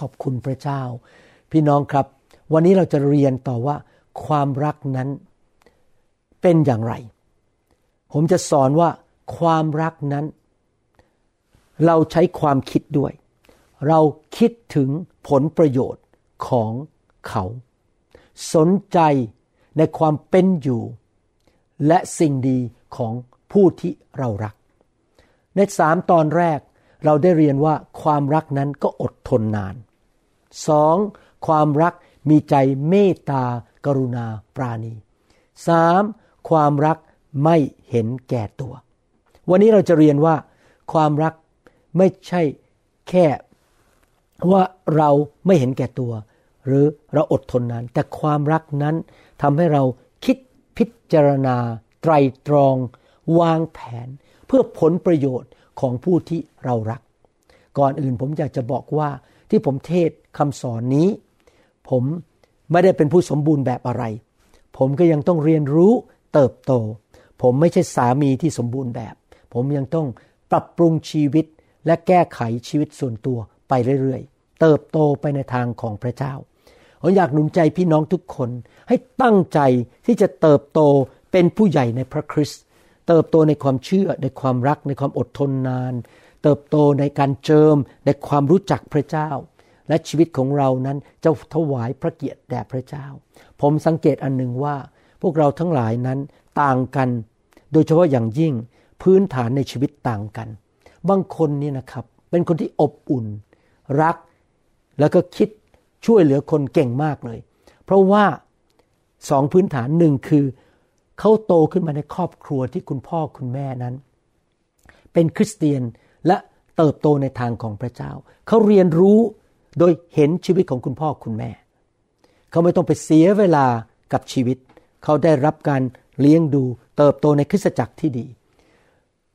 ขอบคุณพระเจ้า พี่น้องครับ วันนี้เราจะเรียนต่อว่า ความรักนั้นเป็นอย่างไร ผมจะสอนว่าความรักนั้น เราใช้ความคิดด้วย เราคิดถึงผลประโยชน์ของเขา สนใจในความเป็นอยู่ และสิ่งดีของผู้ที่เรารัก ในสามตอนแรก เราได้เรียนว่าความรักนั้นก็อดทนนานสองความรักมีใจเมตตากรุณาปราณีสามความรักไม่เห็นแก่ตัว วันนี้เราจะเรียนว่า ความรักไม่ใช่แค่ว่าเราไม่เห็นแก่ตัว หรือเราอดทนนาน แต่ความรักนั้นทำให้เราคิดพิจารณา ไตรตรอง วางแผน เพื่อผลประโยชน์ ของผู้ที่เรารัก ก่อนอื่นผมอยากจะบอกว่าที่ผมเทศคำสอนนี้ ผมไม่ได้เป็นผู้สมบูรณ์แบบอะไร ผมก็ยังต้องเรียนรู้เติบโต ผมไม่ใช่สามีที่สมบูรณ์แบบ ผมยังต้องปรับปรุงชีวิตและแก้ไขชีวิตส่วนตัวไปเรื่อยๆ เติบโตไปในทางของพระเจ้าผมอยากหนุนใจพี่น้องทุกคนให้ตั้งใจที่จะเติบโตเป็นผู้ใหญ่ในพระคริสต์ เติบโตในความเชื่อในความรักในความอดทนนาน เติบโตในการเจิมในความรู้จักพระเจ้า และชีวิตของเรานั้นจะถวายพระเกียรติแด่พระเจ้า ผมสังเกตอันหนึ่งว่า พวกเราทั้งหลายนั้นต่างกัน โดยเฉพาะอย่างยิ่งพื้นฐานในชีวิตต่างกัน บางคนนี่นะครับเป็นคนที่อบอุ่น รักแล้วก็คิดช่วยเหลือคนเก่งมากเลย เพราะว่าสองพื้นฐานหนึ่งคือ เขาโตขึ้นมาในครอบครัวที่คุณพ่อคุณแม่นั้น เป็นคริสเตียนและเติบโตในทางของพระเจ้า เขาเรียนรู้โดยเห็นชีวิตของคุณพ่อคุณแม่ เขาไม่ต้องไปเสียเวลากับชีวิต เขาได้รับการเลี้ยงดู เติบโตในคริสตจักรที่ดี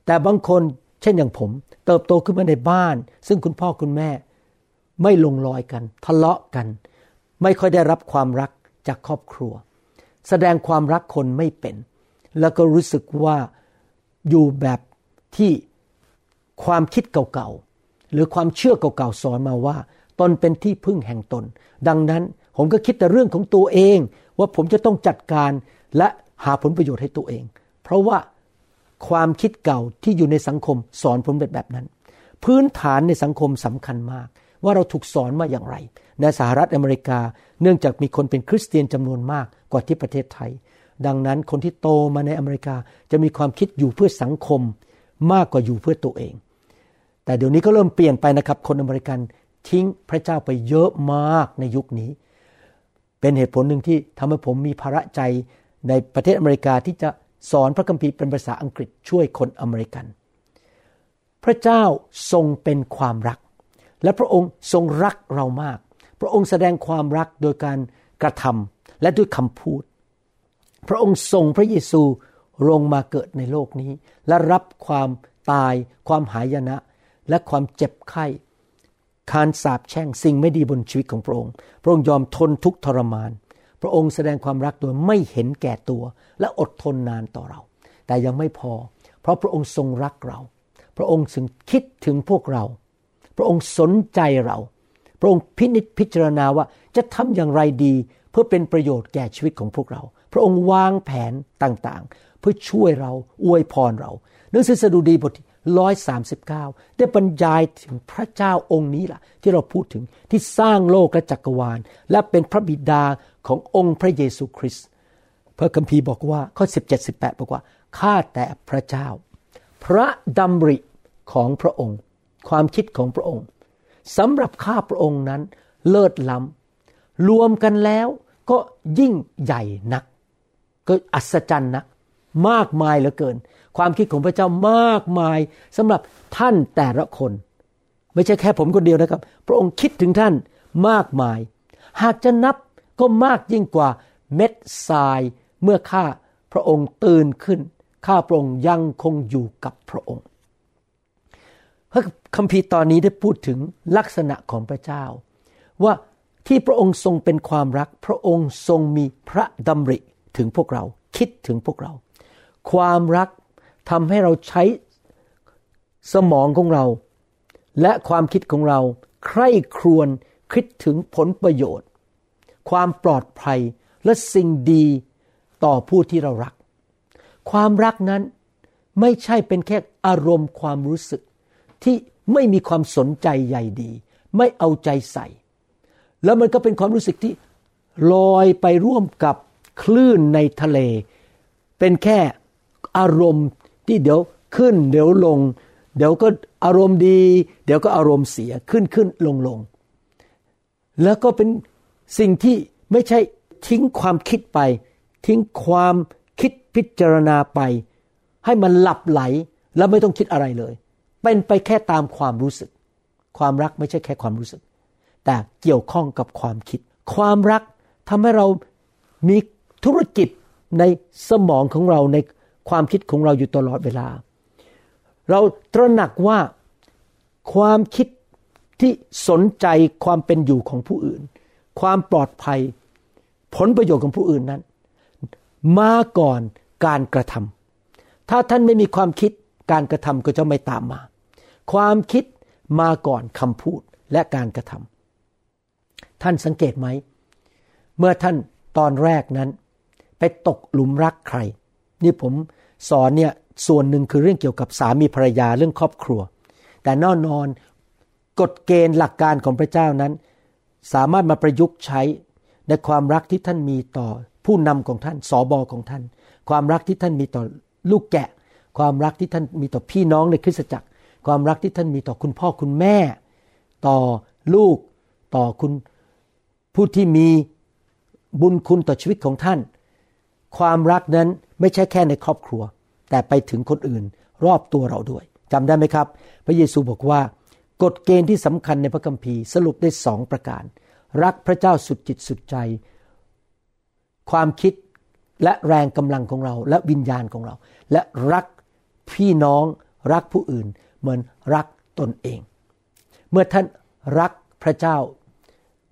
แต่บางคนเช่นอย่างผม เติบโตขึ้นมาในบ้าน ซึ่งคุณพ่อคุณแม่ ไม่ลงรอยกัน ทะเลาะกัน ไม่ค่อยได้รับความรักจากครอบครัว แสดงความรักคนไม่เป็น แล้วก็รู้สึกว่าอยู่แบบที่ความคิดเก่าๆ หรือความเชื่อเก่าๆ สอนมาว่า ตนเป็นที่พึ่งแห่งตน ดังนั้นผมก็คิดแต่เรื่องของตัวเอง ว่าผมจะต้องจัดการและหาผลประโยชน์ให้ตัวเอง เพราะว่าความคิดเก่าที่อยู่ในสังคมสอนผมเป็นแบบนั้น พื้นฐานในสังคมสำคัญมาก ว่าเราถูกสอนมาอย่างไร ในสหรัฐอเมริกา เนื่องจากมีคนเป็นคริสเตียนจำนวนมากกว่าที่ประเทศไทย ดังนั้นคนที่โตมาในอเมริกาจะมีความคิดอยู่เพื่อสังคมมากกว่าอยู่เพื่อตัวเอง แต่เดี๋ยวนี้ก็เริ่มเปลี่ยนไปนะครับคนอเมริกันทิ้งพระเจ้าไปเยอะมากในยุคนี้ เป็นเหตุผลหนึ่งที่ทำให้ผมมีภาระใจในประเทศอเมริกาที่จะสอนพระคัมภีร์เป็นภาษาอังกฤษช่วยคนอเมริกัน พระเจ้าทรงเป็นความรัก และพระองค์ทรงรักเรามาก พระองค์แสดงความรักโดยการกระทำและด้วยคำพูด พระองค์ทรงพระเยซูลงมาเกิดในโลกนี้ และรับความตาย ความหายนะ และความเจ็บไข้การสาปแช่งสิ่งไม่ดีบนชีวิตของพระองค์ พระองค์ยอมทนทุกทรมาน พระองค์แสดงความรักโดยไม่เห็นแก่ตัว และอดทนนานต่อเรา แต่ยังไม่พอ เพราะพระองค์ทรงรักเรา พระองค์ถึงคิดถึงพวกเรา พระองค์สนใจเรา พระองค์พินิจพิจารณาว่าจะทำอย่างไรดี เพื่อเป็นประโยชน์แก่ชีวิตของพวกเรา พระองค์วางแผนต่างๆ เพื่อช่วยเราอวยพรเราหนังสือสดุดีบทที่ร้อยสาสิบเก้าได้บรรยายถึงพระเจ้าองค์นี้ล่ะ ที่เราพูดถึงที่สร้างโลกและจักรวาล และเป็นพระบิดาขององค์พระเยซูคริสต์พระคัมภีร์บอกว่าข้อ17 18บอกว่าข้าแต่พระเจ้า พระดำริของพระองค์ ความคิดของพระองค์ สำหรับข้าพระองค์นั้นเลิศล้ำรวมกันแล้วก็ยิ่งใหญ่นัก ก็อัศจรรย์นัก มากมายเหลือเกิน ความคิดของพระเจ้ามากมายสำหรับท่านแต่ละคน ไม่ใช่แค่ผมคนเดียวนะครับ พระองค์คิดถึงท่านมากมาย หากจะนับก็มากยิ่งกว่าเม็ดทรายเมื่อข้าพระองค์ตื่นขึ้น ข้าพระองค์ยังคงอยู่กับพระองค์ ระคัมภีร์ตอนนี้ได้พูดถึงลักษณะของพระเจ้า ว่าที่พระองค์ทรงเป็นความรัก พระองค์ทรงมีพระดำริถึงพวกเรา คิดถึงพวกเรา ความรักทำให้เราใช้สมองของเรา และความคิดของเรา ใคร่ครวญคิดถึงผลประโยชน์ ความปลอดภัยและสิ่งดีต่อผู้ที่เรารัก ความรักนั้นไม่ใช่เป็นแค่อารมณ์ความรู้สึก ที่ไม่มีความสนใจใยดี ไม่เอาใจใส่ แล้วมันก็เป็นความรู้สึกที่ลอยไปร่วมกับคลื่นในทะเล เป็นแค่อารมณ์ที่เดี๋ยวขึ้น เดี๋ยวลง เดี๋ยวก็อารมณ์ดี เดี๋ยวก็อารมณ์เสียขึ้นขึ้นลงลงแล้วก็เป็นสิ่งที่ไม่ใช่ทิ้งความคิดไป ทิ้งความคิดพิจารณาไป ให้มันหลับไหลแล้วไม่ต้องคิดอะไรเลย เป็นไปแค่ตามความรู้สึก ความรักไม่ใช่แค่ความรู้สึก แต่เกี่ยวข้องกับความคิด ความรักทำให้เรามีธุรกิจในสมองของเราในความคิดของเราอยู่ตลอดเวลา เราตระหนักว่าความคิดที่สนใจความเป็นอยู่ของผู้อื่น ความปลอดภัย ผลประโยชน์ของผู้อื่นนั้น มาก่อนการกระทำถ้าท่านไม่มีความคิด การกระทำก็จะไม่ตามมา ความคิดมาก่อนคำพูดและการกระทำท่านสังเกตไหม เมื่อท่านตอนแรกนั้น ไปตกหลุมรักใคร นี่ผมสอนเนี่ยส่วนหนึ่งคือเรื่องเกี่ยวกับสามีภรรยาเรื่องครอบครัว แต่แน่นอนกฎเกณฑ์หลักการของพระเจ้านั้น สามารถมาประยุกต์ใช้ในความรักที่ท่านมีต่อผู้นำของท่านสอบอของท่าน ความรักที่ท่านมีต่อลูกแกะ ความรักที่ท่านมีต่อพี่น้องในคริสตจักร ความรักที่ท่านมีต่อคุณพ่อคุณแม่ ต่อลูกต่อคุณผู้ที่มีบุญคุณต่อชีวิตของท่าน ความรักนั้นไม่ใช่แค่ในครอบครัว แต่ไปถึงคนอื่นรอบตัวเราด้วยจำได้ไหมครับ พระเยซูบอกว่ากฎเกณฑ์ที่สำคัญในพระคัมภีร์สรุปได้สองประการ รักพระเจ้าสุดจิตสุดใจ ความคิดและแรงกำลังของเราและวิญญาณของเรา และรัก พี่น้องรักผู้อื่น เหมือนรักตนเอง เมื่อท่านรักพระเจ้า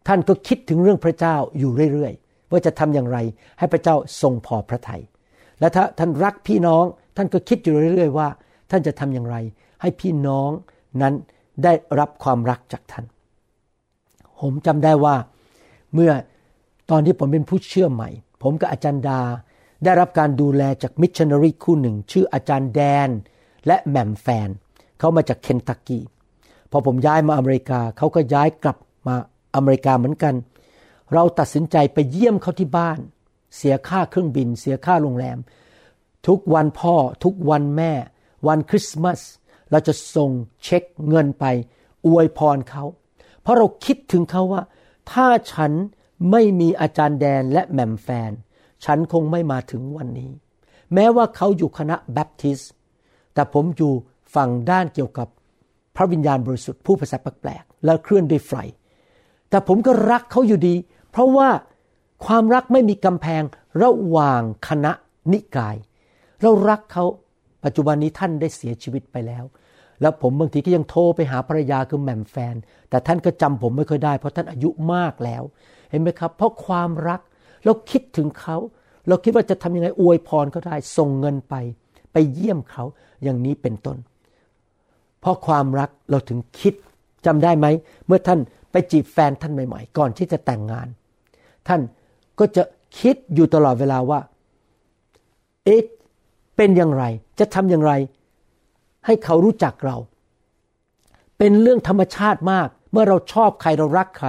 ท่านก็คิดถึงเรื่องพระเจ้าอยู่เรื่อยๆ ว่าจะทำอย่างไรให้พระเจ้าทรงพอพระทยัยและถ้าท่านรักพี่น้องท่านก็คิดอยู่เรื่อยๆ ว่า ท่านจะทำอย่างไร ให้พี่น้องนั้นได้รับความรักจากท่าน ผมจำได้ว่าเมื่อตอนที่ผมเป็นผู้เชื่อใหม่ ผมกับอาจารย์ดา ได้รับการดูแลจากมิชชันนารีคู่หนึ่ง ชื่ออาจารย์แดน และแหม่มแฟน เขามาจากเคนตักกีพอผมย้ายมาอเมริกาเขาก็ย้ายกลับมาอเมริกาเหมือนกัน เราตัดสินใจไปเยี่ยมเขาที่บ้าน เสียค่าเครื่องบิน เสียค่าโรงแรม ทุกวันพ่อทุกวันแม่ วันคริสต์มาสเราจะส่งเช็คเงินไป อวยพรเขา เพราะเราคิดถึงเขาว่า ถ้าฉันไม่มีอาจารย์แดนและแหม่มแฟน ฉันคงไม่มาถึงวันนี้ แม้ว่าเขาอยู่คณะแบปทิสต์แต่ผมอยู่ฝั่งด้านเกี่ยวกับพระวิญญาณบริสุทธิ์ผู้ภาษาแปลกๆและเคลื่อนด้วยไฟ แต่ผมก็รักเขาอยู่ดี เพราะว่าความรักไม่มีกำแพงระหว่างคณะนิกาย เรารักเขาปัจจุบันนี้ท่านได้เสียชีวิตไปแล้ว แล้วผมบางทีก็ยังโทรไปหาภรรยาคือแหม่มแฟน แต่ท่านก็จำผมไม่ค่อยได้ เพราะท่านอายุมากแล้ว เห็นไหมครับ เพราะความรักเราคิดถึงเขา เราคิดว่าจะทำยังไงอวยพรเขาได้ส่งเงินไป ไปเยี่ยมเขาอย่างนี้เป็นต้น เพราะความรักเราถึงคิดจำได้ไหม เมื่อท่านไปจีบแฟนท่านใหม่ ๆ ก่อนที่จะแต่งงาน ท่านก็จะคิดอยู่ตลอดเวลาว่า เอ๊ะเป็นอย่างไร จะทำอย่างไร ให้เขารู้จักเรา เป็นเรื่องธรรมชาติมาก เมื่อเราชอบใครเรารักใคร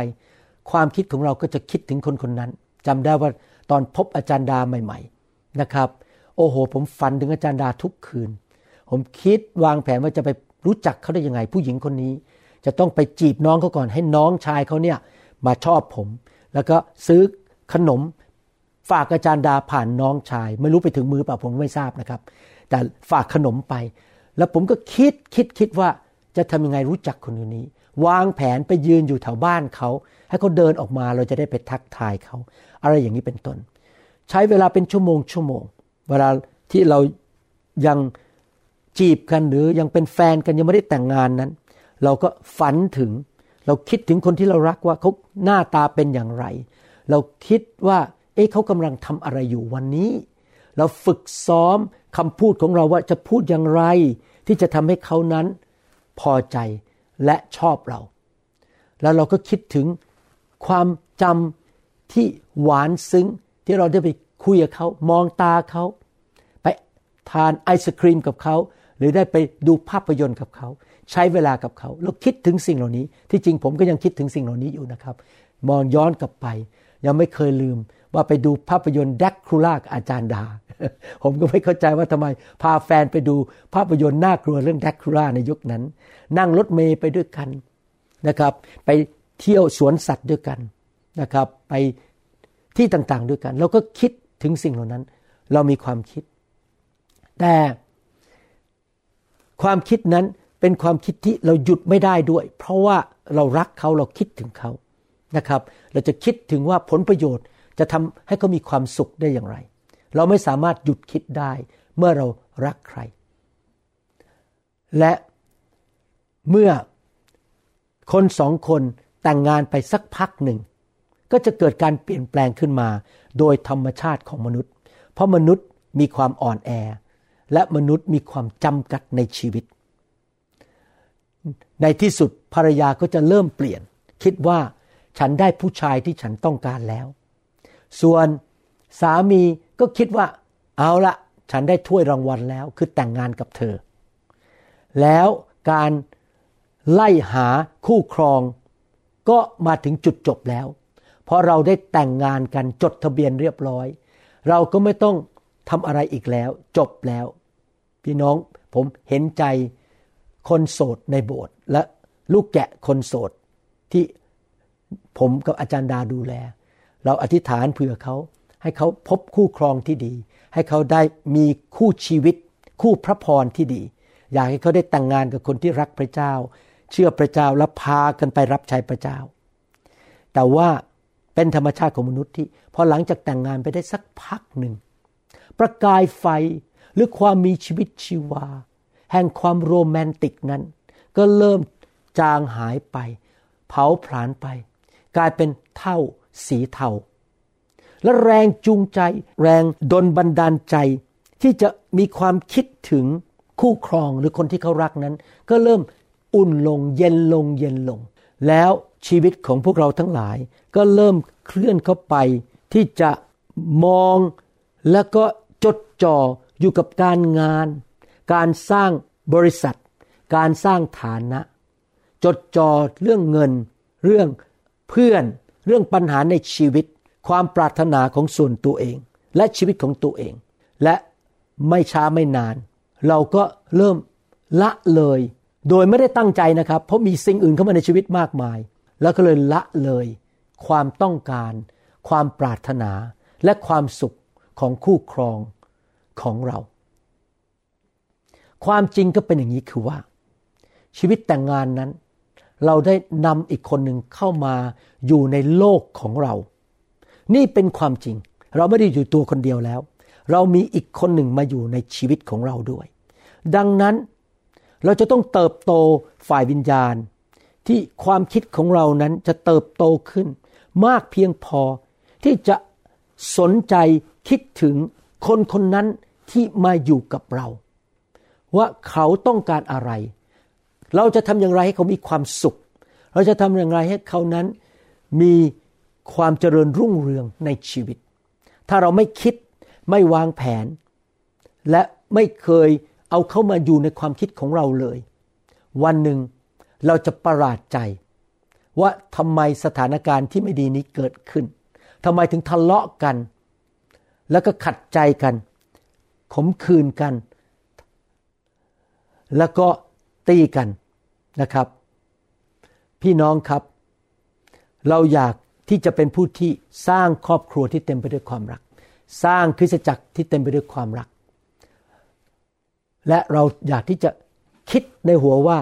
ความคิดของเราก็จะคิดถึงคนคนนั้นจำได้ว่า ตอนพบอาจารย์ดาใหม่ๆนะครับ โอ้โห ผมฝันถึงอาจารย์ดาทุกคืน ผมคิดวางแผนว่าจะไปรู้จักเขาได้ยังไง ผู้หญิงคนนี้ จะต้องไปจีบน้องเขาก่อนให้น้องชายเขาเนี่ยมาชอบผม แล้วก็ซื้อขนมฝากอาจารย์ดาผ่านน้องชาย ไม่รู้ไปถึงมือเปล่าผมไม่ทราบนะครับ แต่ฝากขนมไป แล้วผมก็คิดคิดคิดว่าจะทำยังไงรู้จักคนคนนี้ วางแผนไปยืนอยู่แถวบ้านเขา ให้เขาเดินออกมาเราจะได้ไปทักทายเขา อะไรอย่างนี้เป็นต้น ใช้เวลาเป็นชั่วโมงชั่วโมง เวลาที่เรายังจีบกันหรือยังเป็นแฟนกันยังไม่ได้แต่งงานนั้น เราก็ฝันถึง เราคิดถึงคนที่เรารักว่าเขาหน้าตาเป็นอย่างไร เราคิดว่า เอ๊ะเขากำลังทำอะไรอยู่วันนี้ เราฝึกซ้อมคำพูดของเราว่าจะพูดอย่างไร ที่จะทำให้เขานั้นพอใจและชอบเรา แล้วเราก็คิดถึง ความจำที่หวานซึ้งที่เราได้ไปคุยกับเขามองตาเขา ไปทานไอศครีมกับเขาหรือได้ไปดูภาพยนตร์กับเขา ใช้เวลากับเขาแล้วคิดถึงสิ่งเหล่านี้ ที่จริงผมก็ยังคิดถึงสิ่งเหล่านี้อยู่นะครับ มองย้อนกลับไป ยังไม่เคยลืมว่าไปดูภาพยนตร์แดกครูล่ากับอาจารย์ดา ผมก็ไม่เข้าใจว่าทำไมพาแฟนไปดูภาพยนตร์น่ากลัวเรื่องแดกครูล่าในยุคนั้น นั่งรถเมย์ไปด้วยกันนะครับ ไป เที่ยวสวนสัตว์ด้วยกันนะครับไปที่ต่างๆด้วยกัน เราก็คิดถึงสิ่งเหล่านั้น เรามีความคิด แต่ความคิดนั้นเป็นความคิดที่เราหยุดไม่ได้ด้วย เพราะว่าเรารักเขาเราคิดถึงเขานะครับ เราจะคิดถึงว่าผลประโยชน์จะทำให้เขามีความสุขได้อย่างไร เราไม่สามารถหยุดคิดได้เมื่อเรารักใคร และเมื่อคนสองคน แต่งงานไปสักพักหนึ่ง ก็จะเกิดการเปลี่ยนแปลงขึ้นมา โดยธรรมชาติของมนุษย์ เพราะมนุษย์มีความอ่อนแอ และมนุษย์มีความจำกัดในชีวิต ในที่สุดภรรยาก็จะเริ่มเปลี่ยน คิดว่าฉันได้ผู้ชายที่ฉันต้องการแล้ว ส่วนสามีก็คิดว่า เอาละฉันได้ถ้วยรางวัลแล้ว คือแต่งงานกับเธอ แล้วการไล่หาคู่ครอง ก็มาถึงจุดจบแล้ว เพราะเราได้แต่งงานกันจดทะเบียนเรียบร้อย เราก็ไม่ต้องทำอะไรอีกแล้ว จบแล้ว พี่น้องผมเห็นใจคนโสดในโบสถ์และลูกแกะคนโสดที่ผมกับอาจารย์ดาดูแล เราอธิษฐานเผื่อเขาให้เขาพบคู่ครองที่ดี ให้เขาได้มีคู่ชีวิต คู่พระพรที่ดี อยากให้เขาได้แต่งงานกับคนที่รักพระเจ้า เชื่อพระเจ้าและพากันไปรับใช้พระเจ้า แต่ว่าเป็นธรรมชาติของมนุษย์ที่พอหลังจากแต่งงานไปได้สักพักหนึ่ง ประกายไฟหรือความมีชีวิตชีวา แห่งความโรแมนติกนั้น ก็เริ่มจางหายไป เผาผลาญไป กลายเป็นเท่าสีเทาและแรงจูงใจ แรงดลบันดาลใจ ที่จะมีความคิดถึงคู่ครองหรือคนที่เขารักนั้น ก็เริ่ม อุ่นลงเย็นลงเย็นลง แล้วชีวิตของพวกเราทั้งหลาย ก็เริ่มเคลื่อนเข้าไปที่จะมองแล้วก็จดจ่ออยู่กับการงาน การสร้างบริษัท การสร้างฐานะ จดจ่อเรื่องเงิน เรื่องเพื่อน เรื่องปัญหาในชีวิต ความปรารถนาของส่วนตัวเอง และชีวิตของตัวเอง และไม่ช้าไม่นาน เราก็เริ่มละเลย โดยไม่ได้ตั้งใจนะครับ เพราะมีสิ่งอื่นเข้ามาในชีวิตมากมาย แล้วก็เลยละเลย ความต้องการ ความปรารถนาและความสุขของคู่ครองของเรา ความจริงก็เป็นอย่างนี้คือว่า ชีวิตแต่งงานนั้น เราได้นำอีกคนหนึ่งเข้ามาอยู่ในโลกของเรา นี่เป็นความจริง เราไม่ได้อยู่ตัวคนเดียวแล้ว เรามีอีกคนหนึ่งมาอยู่ในชีวิตของเราด้วย ดังนั้น เราจะต้องเติบโตฝ่ายวิญญาณ ที่ความคิดของเรานั้นจะเติบโตขึ้น มากเพียงพอที่จะสนใจคิดถึงคนคนนั้นที่มาอยู่กับเรา ว่าเขาต้องการอะไร เราจะทำอย่างไรให้เขามีความสุข เราจะทำอย่างไรให้เขานั้นมีความเจริญรุ่งเรืองในชีวิต ถ้าเราไม่คิดไม่วางแผน และไม่เคย เอาเข้ามาอยู่ในความคิดของเราเลย วันหนึ่งเราจะประหลาดใจ ว่าทำไมสถานการณ์ที่ไม่ดีนี้เกิดขึ้นทำไมถึงทะเลาะกัน แล้วก็ขัดใจกัน ขมคืนกัน แล้วก็ตีกันนะครับ พี่น้องครับ เราอยากที่จะเป็นผู้ที่สร้างครอบครัวที่เต็มไปด้วยความรัก สร้างคริสตจักรที่เต็มไปด้วยความรัก และเราอยากที่จะคิดในหัวว่า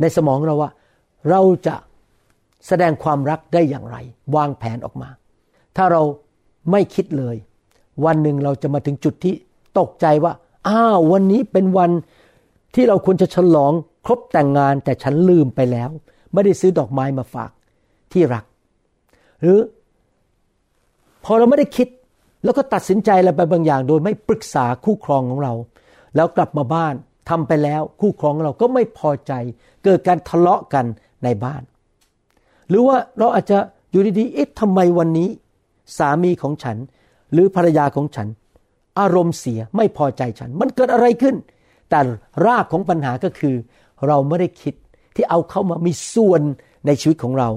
ในสมองเราว่า เราจะแสดงความรักได้อย่างไร วางแผนออกมา ถ้าเราไม่คิดเลย วันหนึ่งเราจะมาถึงจุดที่ตกใจว่า อ้าววันนี้เป็นวันที่เราควรจะฉลองครบแต่งงานแต่ฉันลืมไปแล้ว ไม่ได้ซื้อดอกไม้มาฝากที่รัก หรือ พอเราไม่ได้คิด แล้วก็ตัดสินใจอะไรไปบางอย่าง โดยไม่ปรึกษาคู่ครองของเรา แล้วกลับมาบ้านทำไปแล้วคู่ครองของเราก็ไม่พอใจ เกิดการทะเลาะกันในบ้าน หรือว่าเราอาจจะอยู่ดีๆเอ๊ะทำไมวันนี้ สามีของฉัน หรือภรรยาของฉัน อารมณ์เสียไม่พอใจฉัน มันเกิดอะไรขึ้น แต่รากของปัญหาก็คือ เราไม่ได้คิดที่เอาเข้ามามีส่วนในชีวิตของเรา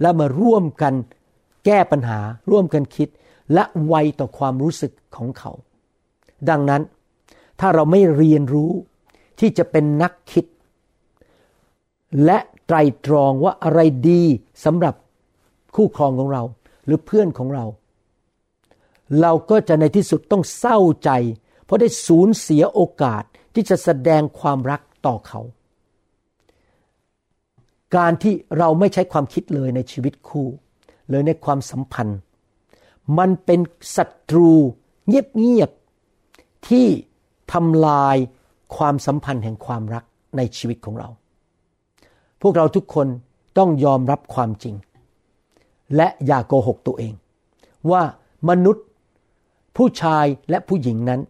และมาร่วมกันแก้ปัญหาร่วมกันคิด และไวต่อความรู้สึกของเขา ดังนั้น ถ้าเราไม่เรียนรู้ที่จะเป็นนักคิด และไตรตรองว่าอะไรดีสำหรับคู่ครองของเรา หรือเพื่อนของเรา เราก็จะในที่สุดต้องเศร้าใจ เพราะได้สูญเสียโอกาสที่จะแสดงความรักต่อเขา การที่เราไม่ใช้ความคิดเลยในชีวิตคู่ เลยในความสัมพันธ์ มันเป็นศัตรูเงียบๆที่ ทำลายความสัมพันธ์แห่งความรักในชีวิตของเรา พวกเราทุกคนต้องยอมรับความจริง และอย่าโกหกตัวเอง ว่ามนุษย์ผู้ชายและผู้หญิงนั้น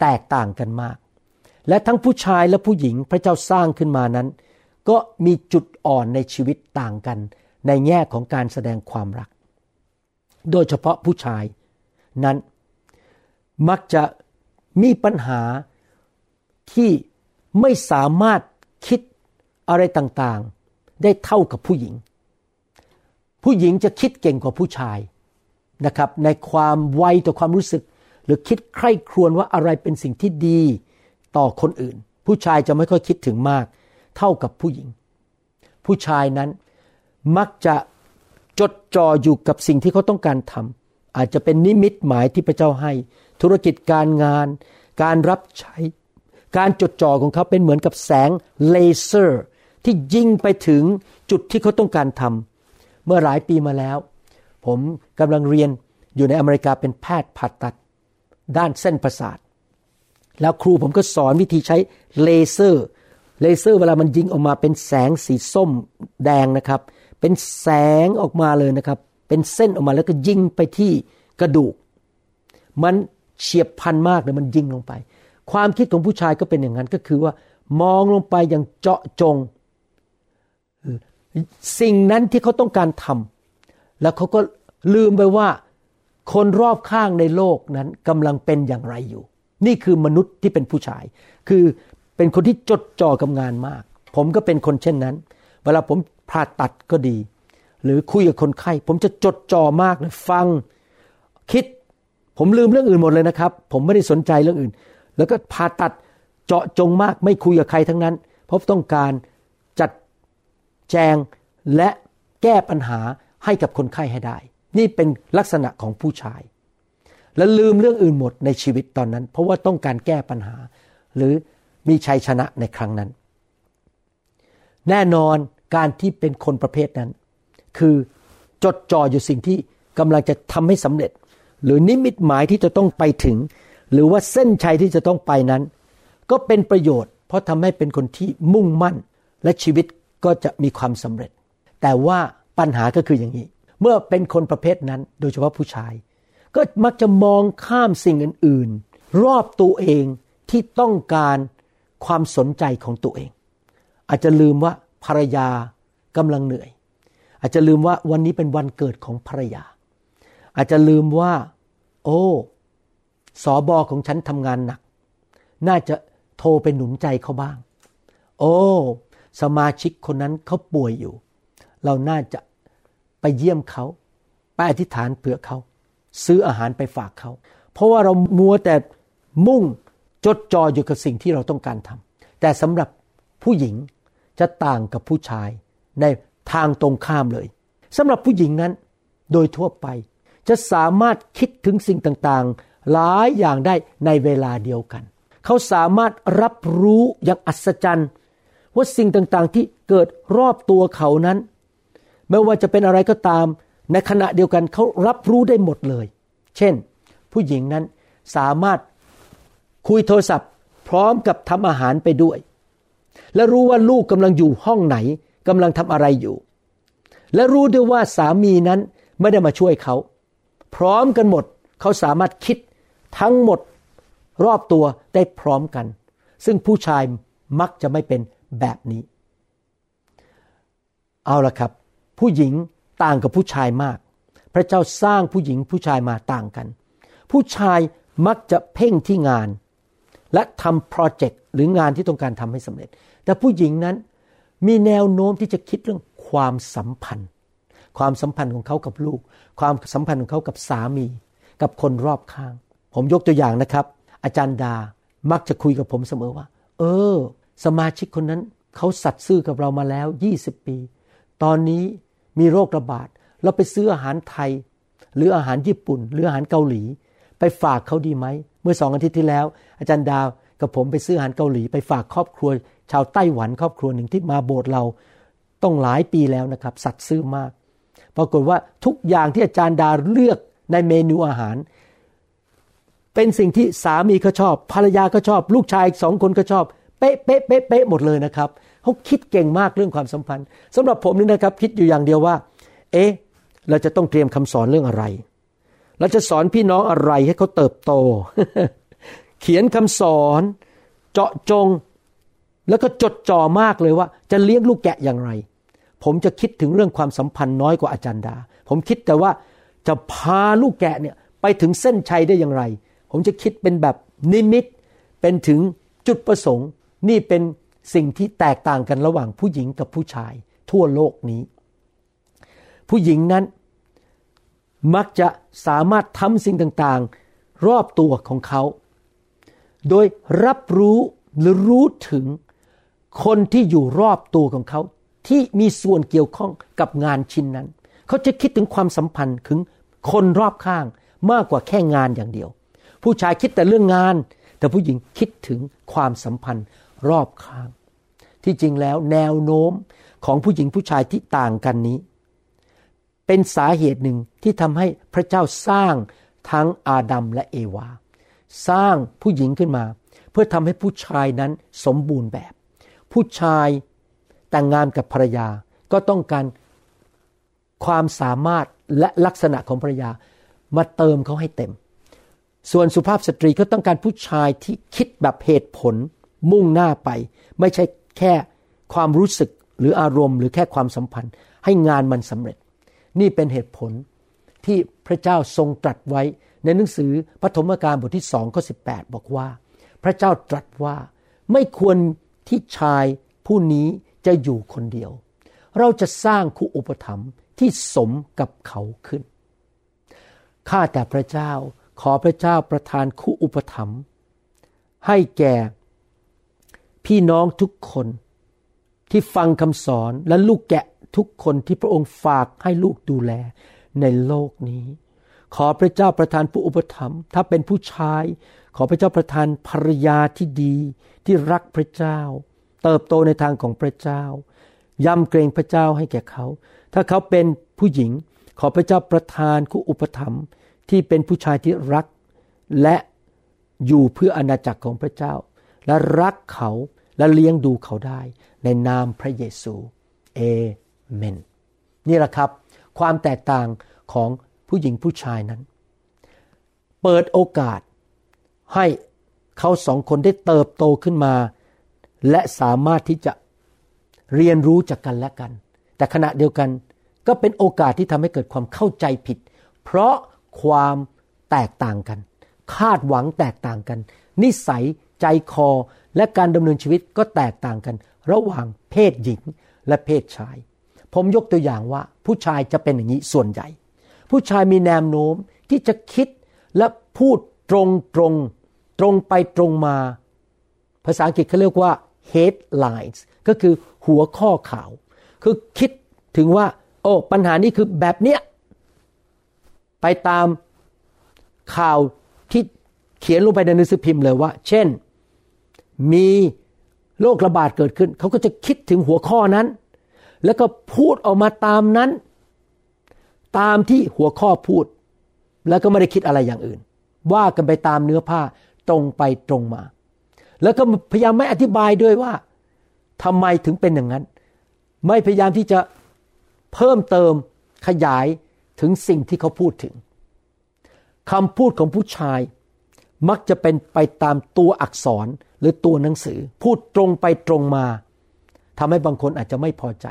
แตกต่างกันมาก และทั้งผู้ชายและผู้หญิงพระเจ้าสร้างขึ้นมานั้น ก็มีจุดอ่อนในชีวิตต่างกัน ในแง่ของการแสดงความรัก โดยเฉพาะผู้ชายนั้นมักจะ มีปัญหาที่ไม่สามารถคิดอะไรต่างๆ ได้เท่ากับผู้หญิง ผู้หญิงจะคิดเก่งกว่าผู้ชายนะครับ ในความไวต่อความรู้สึก หรือคิดใคร่ครวญว่าอะไรเป็นสิ่งที่ดีต่อคนอื่น ผู้ชายจะไม่ค่อยคิดถึงมาก เท่ากับผู้หญิง ผู้ชายนั้นมักจะจดจ่ออยู่กับสิ่งที่เขาต้องการทำอาจจะเป็นนิมิตหมายที่พระเจ้าให้ ธุรกิจการงาน การรับใช้ การจดจ่อของเขาเป็นเหมือนกับแสงเลเซอร์ ที่ยิงไปถึงจุดที่เขาต้องการทำเมื่อหลายปีมาแล้ว ผมกำลังเรียนอยู่ในอเมริกาเป็นแพทย์ผ่าตัด ด้านเส้นประสาท แล้วครูผมก็สอนวิธีใช้เลเซอร์ เลเซอร์เวลามันยิงออกมาเป็นแสงสีส้มแดงนะครับ เป็นแสงออกมาเลยนะครับ เป็นเส้นออกมาแล้วก็ยิงไปที่กระดูก มัน เฉียบพันมากเลยมันยิงลงไป ความคิดของผู้ชายก็เป็นอย่างนั้นก็คือว่ามองลงไปอย่างเจาะจง สิ่งนั้นที่เขาต้องการทำแล้วเขาก็ลืมไปว่าคนรอบข้างในโลกนั้นกำลังเป็นอย่างไรอยู่ นี่คือมนุษย์ที่เป็นผู้ชาย คือเป็นคนที่จดจ่อกับงานมาก ผมก็เป็นคนเช่นนั้น เวลาผมผ่าตัดก็ดี หรือคุยกับคนไข้ ผมจะจดจ่อมากเลยฟัง คิด ผมลืมเรื่องอื่นหมดเลยนะครับ ผมไม่ได้สนใจเรื่องอื่น แล้วก็ผ่าตัดเจาะจงมากไม่คุยกับใครทั้งนั้น เพราะต้องการจัดแจงและแก้ปัญหาให้กับคนไข้ให้ได้ นี่เป็นลักษณะของผู้ชาย และลืมเรื่องอื่นหมดในชีวิตตอนนั้น เพราะว่าต้องการแก้ปัญหา หรือมีชัยชนะในครั้งนั้น แน่นอนการที่เป็นคนประเภทนั้น คือจดจ่ออยู่สิ่งที่กำลังจะทำให้สำเร็จ หรือนิมิตหมายที่จะต้องไปถึง หรือว่าเส้นชัยที่จะต้องไปนั้น ก็เป็นประโยชน์ เพราะทำให้เป็นคนที่มุ่งมั่น และชีวิตก็จะมีความสำเร็จ แต่ว่าปัญหาก็คืออย่างนี้ เมื่อเป็นคนประเภทนั้น โดยเฉพาะผู้ชาย ก็มักจะมองข้ามสิ่งอื่น ๆ รอบตัวเองที่ต้องการความสนใจของตัวเอง อาจจะลืมว่าภรรยากำลังเหนื่อย อาจจะลืมว่าวันนี้เป็นวันเกิดของภรรยา อาจจะลืมว่า โอ้สอบอของฉันทำงานหนัก น่าจะโทรไปหนุนใจเขาบ้าง โอ้ สมาชิกคนนั้นเขาป่วยอยู่ เราน่าจะไปเยี่ยมเขา ไปอธิษฐานเผื่อเขา ซื้ออาหารไปฝากเขา เพราะว่าเรามัวแต่มุ่งจดจ่ออยู่กับสิ่งที่เราต้องการทำแต่สำหรับผู้หญิงจะต่างกับผู้ชายในทางตรงข้ามเลยสำหรับผู้หญิงนั้น โดยทั่วไป จะสามารถคิดถึงสิ่งต่างๆ หลายอย่างได้ในเวลาเดียวกัน เขาสามารถรับรู้อย่างอัศจรรย์ ว่าสิ่งต่างๆที่เกิดรอบตัวเขานั้น ไม่ว่าจะเป็นอะไรก็ตาม ในขณะเดียวกันเขารับรู้ได้หมดเลย เช่น ผู้หญิงนั้นสามารถคุยโทรศัพท์ พร้อมกับทำอาหารไปด้วย และรู้ว่าลูกกำลังอยู่ห้องไหนกำลังทำอะไรอยู่ และรู้ด้วยว่าสามีนั้นไม่ได้มาช่วยเขา พร้อมกันหมด เขาสามารถคิดทั้งหมดรอบตัวได้พร้อมกัน ซึ่งผู้ชายมักจะไม่เป็นแบบนี้ เอาละครับ ผู้หญิงต่างกับผู้ชายมาก พระเจ้าสร้างผู้หญิงผู้ชายมาต่างกัน ผู้ชายมักจะเพ่งที่งาน และทำโปรเจกต์หรืองานที่ต้องการทำให้สำเร็จ แต่ผู้หญิงนั้นมีแนวโน้มที่จะคิดเรื่องความสัมพันธ์ ความสัมพันธ์ของเขากับลูก ความสัมพันธ์ของเขากับสามี กับคนรอบข้าง ผมยกตัวอย่างนะครับ อาจารย์ดามักจะคุยกับผมเสมอว่า เออ สมาชิกคนนั้นเขาสัตย์ซื่อกับเรามาแล้ว 20 ปี ตอนนี้มีโรคระบาดเราไปซื้ออาหารไทย หรืออาหารญี่ปุ่น หรืออาหารเกาหลี ไปฝากเขาดีไหมเมื่อสองอาทิตย์ที่แล้ว อาจารย์ดาวกับผมไปซื้ออาหารเกาหลี ไปฝากครอบครัว ชาวไต้หวันครอบครัวหนึ่งที่มาโบสถ์เราต้องหลายปีแล้วนะครับ สัตย์ซื่อมาก ปรากฏว่าทุกอย่างที่อาจารย์ดาเลือกในเมนูอาหาร เป็นสิ่งที่สามีก็ชอบ ภรรยาก็ชอบ ลูกชายสองคนก็ชอบ เป๊ะเป๊ะเป๊ะเป๊ะหมดเลยนะครับเขาคิดเก่งมากเรื่องความสัมพันธ์สำหรับผมนี่นะครับ คิดอยู่อย่างเดียวว่า เอ๊ะเราจะต้องเตรียมคำสอนเรื่องอะไร เราจะสอนพี่น้องอะไรให้เขาเติบโต เขียนคำสอนเจาะจง แล้วก็จดจ่อมากเลยว่า จะเลี้ยงลูกแกะอย่างไร ผมจะคิดถึงเรื่องความสัมพันธ์น้อยกว่าอาจารย์ดา ผมคิดแต่ว่าจะพาลูกแกะเนี่ยไปถึงเส้นชัยได้อย่างไร ผมจะคิดเป็นแบบนิมิต เป็นถึงจุดประสงค์ นี่เป็นสิ่งที่แตกต่างกันระหว่างผู้หญิงกับผู้ชาย ทั่วโลกนี้ ผู้หญิงนั้นมักจะสามารถทำสิ่งต่างๆ รอบตัวของเขา โดยรับรู้หรือรู้ถึงคนที่อยู่รอบตัวของเขา ที่มีส่วนเกี่ยวข้องกับงานชิ้นนั้น เขาจะคิดถึงความสัมพันธ์ถึงคนรอบข้างมากกว่าแค่งานอย่างเดียว ผู้ชายคิดแต่เรื่องงาน แต่ผู้หญิงคิดถึงความสัมพันธ์รอบข้าง ที่จริงแล้วแนวโน้มของผู้หญิงผู้ชายที่ต่างกันนี้ เป็นสาเหตุหนึ่งที่ทำให้พระเจ้าสร้างทั้งอาดัมและเอวา สร้างผู้หญิงขึ้นมา เพื่อทำให้ผู้ชายนั้นสมบูรณ์แบบ ผู้ชาย แต่งงานกับภรรยา ก็ต้องการความสามารถและลักษณะของภรรยามาเติมเขาให้เต็ม ส่วนสุภาพสตรีก็ต้องการผู้ชายที่คิดแบบเหตุผลมุ่งหน้าไป ไม่ใช่แค่ความรู้สึกหรืออารมณ์ หรือแค่ความสัมพันธ์ ให้งานมันสำเร็จ นี่เป็นเหตุผลที่พระเจ้าทรงตรัสไว้ในหนังสือปฐมกาลบทที่สองข้อสิบอกว่า พระเจ้าตรัสว่าไม่ควรที่ชายผู้นี้ จะอยู่คนเดียว เราจะสร้างคู่อุปถัมภ์ที่สมกับเขาขึ้น ข้าแต่พระเจ้าขอพระเจ้าประทานคู่อุปถัมภ์ให้แก่ พี่น้องทุกคนที่ฟังคำสอนและลูกแกะทุกคนที่พระองค์ฝากให้ลูกดูแลในโลกนี้ ขอพระเจ้าประทานผู้อุปถัมภ์ถ้าเป็นผู้ชาย ขอพระเจ้าประทานภรรยาที่ดีที่รักพระเจ้า เติบโตในทางของพระเจ้ายำเกรงพระเจ้าให้แก่เขา ถ้าเขาเป็นผู้หญิงขอพระเจ้าประทานคู่อุปถัมภ์ที่เป็นผู้ชายที่รัก และอยู่เพื่ออาณาจักรของพระเจ้า และรักเขาและเลี้ยงดูเขาได้ ในนามพระเยซูเอเมนนี่แหละครับ ความแตกต่างของผู้หญิงผู้ชายนั้น เปิดโอกาสให้เขาสองคนได้เติบโตขึ้นมา และสามารถที่จะเรียนรู้จากกันและกัน แต่ขณะเดียวกันก็เป็นโอกาสที่ทำให้เกิดความเข้าใจผิด เพราะความแตกต่างกัน คาดหวังแตกต่างกัน นิสัยใจคอและการดำเนินชีวิตก็แตกต่างกัน ระหว่างเพศหญิงและเพศชาย ผมยกตัวอย่างว่า ผู้ชายจะเป็นอย่างนี้ส่วนใหญ่ ผู้ชายมีแนวโน้มที่จะคิดและพูดตรงตรงตรงไปตรงมา ภาษาอังกฤษเขาเรียกว่า headlines ก็คือหัวข้อข่าว คือคิดถึงว่า โอ้ปัญหานี้คือแบบเนี้ย ไปตามข่าวที่เขียนลงไปในหนังสือพิมพ์เลยว่า เช่น มีโรคระบาดเกิดขึ้น เขาก็จะคิดถึงหัวข้อนั้น แล้วก็พูดออกมาตามนั้น ตามที่หัวข้อพูด แล้วก็ไม่ได้คิดอะไรอย่างอื่น ว่ากันไปตามเนื้อผ้าตรงไปตรงมา แล้วก็พยายามไม่อธิบายด้วยว่าทำไมถึงเป็นอย่างนั้น ไม่พยายามที่จะเพิ่มเติมขยายถึงสิ่งที่เขาพูดถึงคำพูดของผู้ชาย มักจะเป็นไปตามตัวอักษรหรือตัวหนังสือ พูดตรงไปตรงมาทำให้บางคนอาจจะไม่พอใจ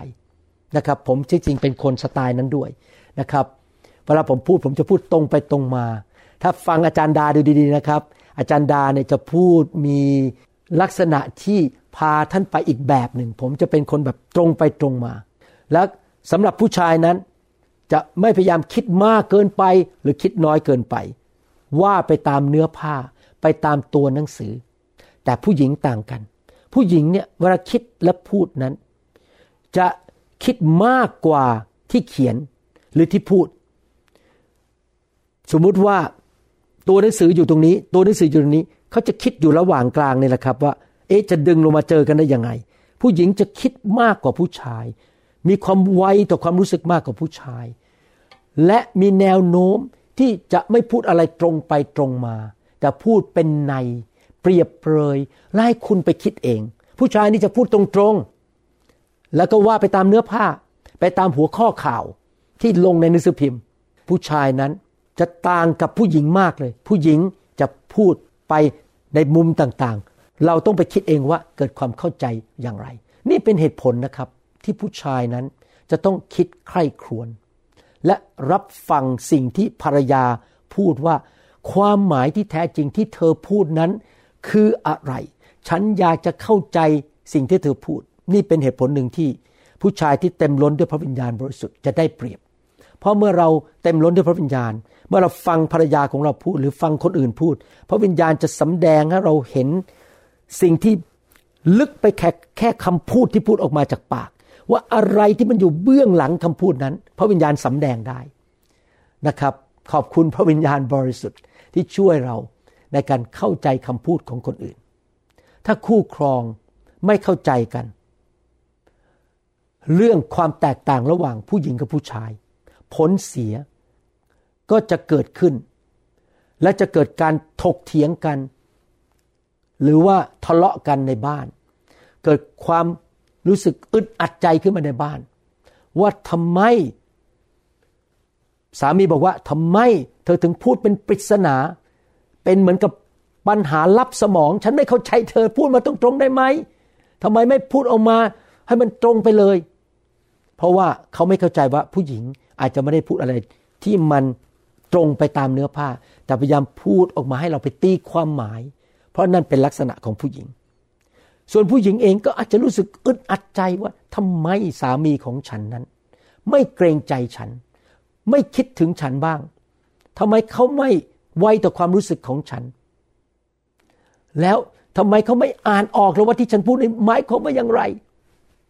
นะครับ ผมจริงๆเป็นคนสไตล์นั้นด้วยนะครับ เวลาผมพูดผมจะพูดตรงไปตรงมา ถ้าฟังอาจารย์ดาดูดีๆนะครับ อาจารย์ดาเนี่ยจะพูดมีลักษณะที่พาท่านไปอีกแบบหนึ่ง ผมจะเป็นคนแบบตรงไปตรงมา และสำหรับผู้ชายนั้นจะไม่พยายามคิดมากเกินไปหรือคิดน้อยเกินไป ว่าไปตามเนื้อผ้าไปตามตัวหนังสือ แต่ผู้หญิงต่างกัน ผู้หญิงเนี่ยเวลาคิดและพูดนั้น จะคิดมากกว่าที่เขียนหรือที่พูด สมมุติว่า ตัวหนังสืออยู่ตรงนี้ ตัวหนังสืออยู่ตรงนี้เขาจะคิดอยู่ระหว่างกลางนี่แหละครับว่า เอ๊ะจะดึงลงมาเจอกันได้ยังไง ผู้หญิงจะคิดมากกว่าผู้ชาย มีความไวต่อความรู้สึกมากกว่าผู้ชาย และมีแนวโน้มที่จะไม่พูดอะไรตรงไปตรงมา แต่พูดเป็นในเปรียบเปรยและให้คุณไปคิดเอง ผู้ชายนี่จะพูดตรงๆ แล้วก็ว่าไปตามเนื้อผ้า ไปตามหัวข้อข่าวที่ลงในหนังสือพิมพ์ ผู้ชายนั้น จะต่างกับผู้หญิงมากเลย ผู้หญิงจะพูดไปในมุมต่างๆ เราต้องไปคิดเองว่าเกิดความเข้าใจอย่างไร นี่เป็นเหตุผลนะครับที่ผู้ชายนั้นจะต้องคิดใคร่ครวญและรับฟังสิ่งที่ภรรยาพูดว่า ความหมายที่แท้จริงที่เธอพูดนั้น คืออะไร ฉันอยากจะเข้าใจสิ่งที่เธอพูด นี่เป็นเหตุผลหนึ่งที่ผู้ชายที่เต็มล้นด้วยพระวิญญาณบริสุทธิ์จะได้เปรียบ เพราะเมื่อเราเต็มล้นด้วยพระวิญญาณ เมื่อเราฟังภรรยาของเราพูด หรือฟังคนอื่นพูด พระวิญญาณจะสำแดงให้เราเห็นสิ่งที่ลึกไปแค่แค่คำพูดที่พูดออกมาจากปาก ว่าอะไรที่มันอยู่เบื้องหลังคำพูดนั้น พระวิญญาณสำแดงได้นะครับ ขอบคุณพระวิญญาณบริสุทธิ์ที่ช่วยเราในการเข้าใจคำพูดของคนอื่น ถ้าคู่ครองไม่เข้าใจกัน เรื่องความแตกต่างระหว่างผู้หญิงกับผู้ชาย ผลเสีย ก็จะเกิดขึ้น และจะเกิดการถกเถียงกัน หรือว่าทะเลาะกันในบ้าน เกิดความรู้สึกอึดอัดใจขึ้นมาในบ้าน ว่าทำไม สามีบอกว่าทำไม เธอถึงพูดเป็นปริศนา เป็นเหมือนกับปัญหาลับสมอง ฉันไม่เข้าใจเธอพูดมาตรงๆได้ไหมทำไมไม่พูดออกมาให้มันตรงไปเลย ราะว่าเขาไม่เข้าใจว่าผู้หญิงอาจจะไม่ได้พูดอะไรที่มันตรงไปตามเนื้อผ้า แต่พยายามพูดออกมาให้เราไปตีความหมาย เพราะนั่นเป็นลักษณะของผู้หญิง ส่วนผู้หญิงเองก็อาจจะรู้สึกอึดอัดใจว่าทำไมสามีของฉันนั้น ไม่เกรงใจฉัน ไม่คิดถึงฉันบ้างทำไมเขาไม่ไวต่อความรู้สึกของฉัน แล้วทำไมเขาไม่อ่านออกแล้วว่าที่ฉันพูดในหมายความว่าอย่างไร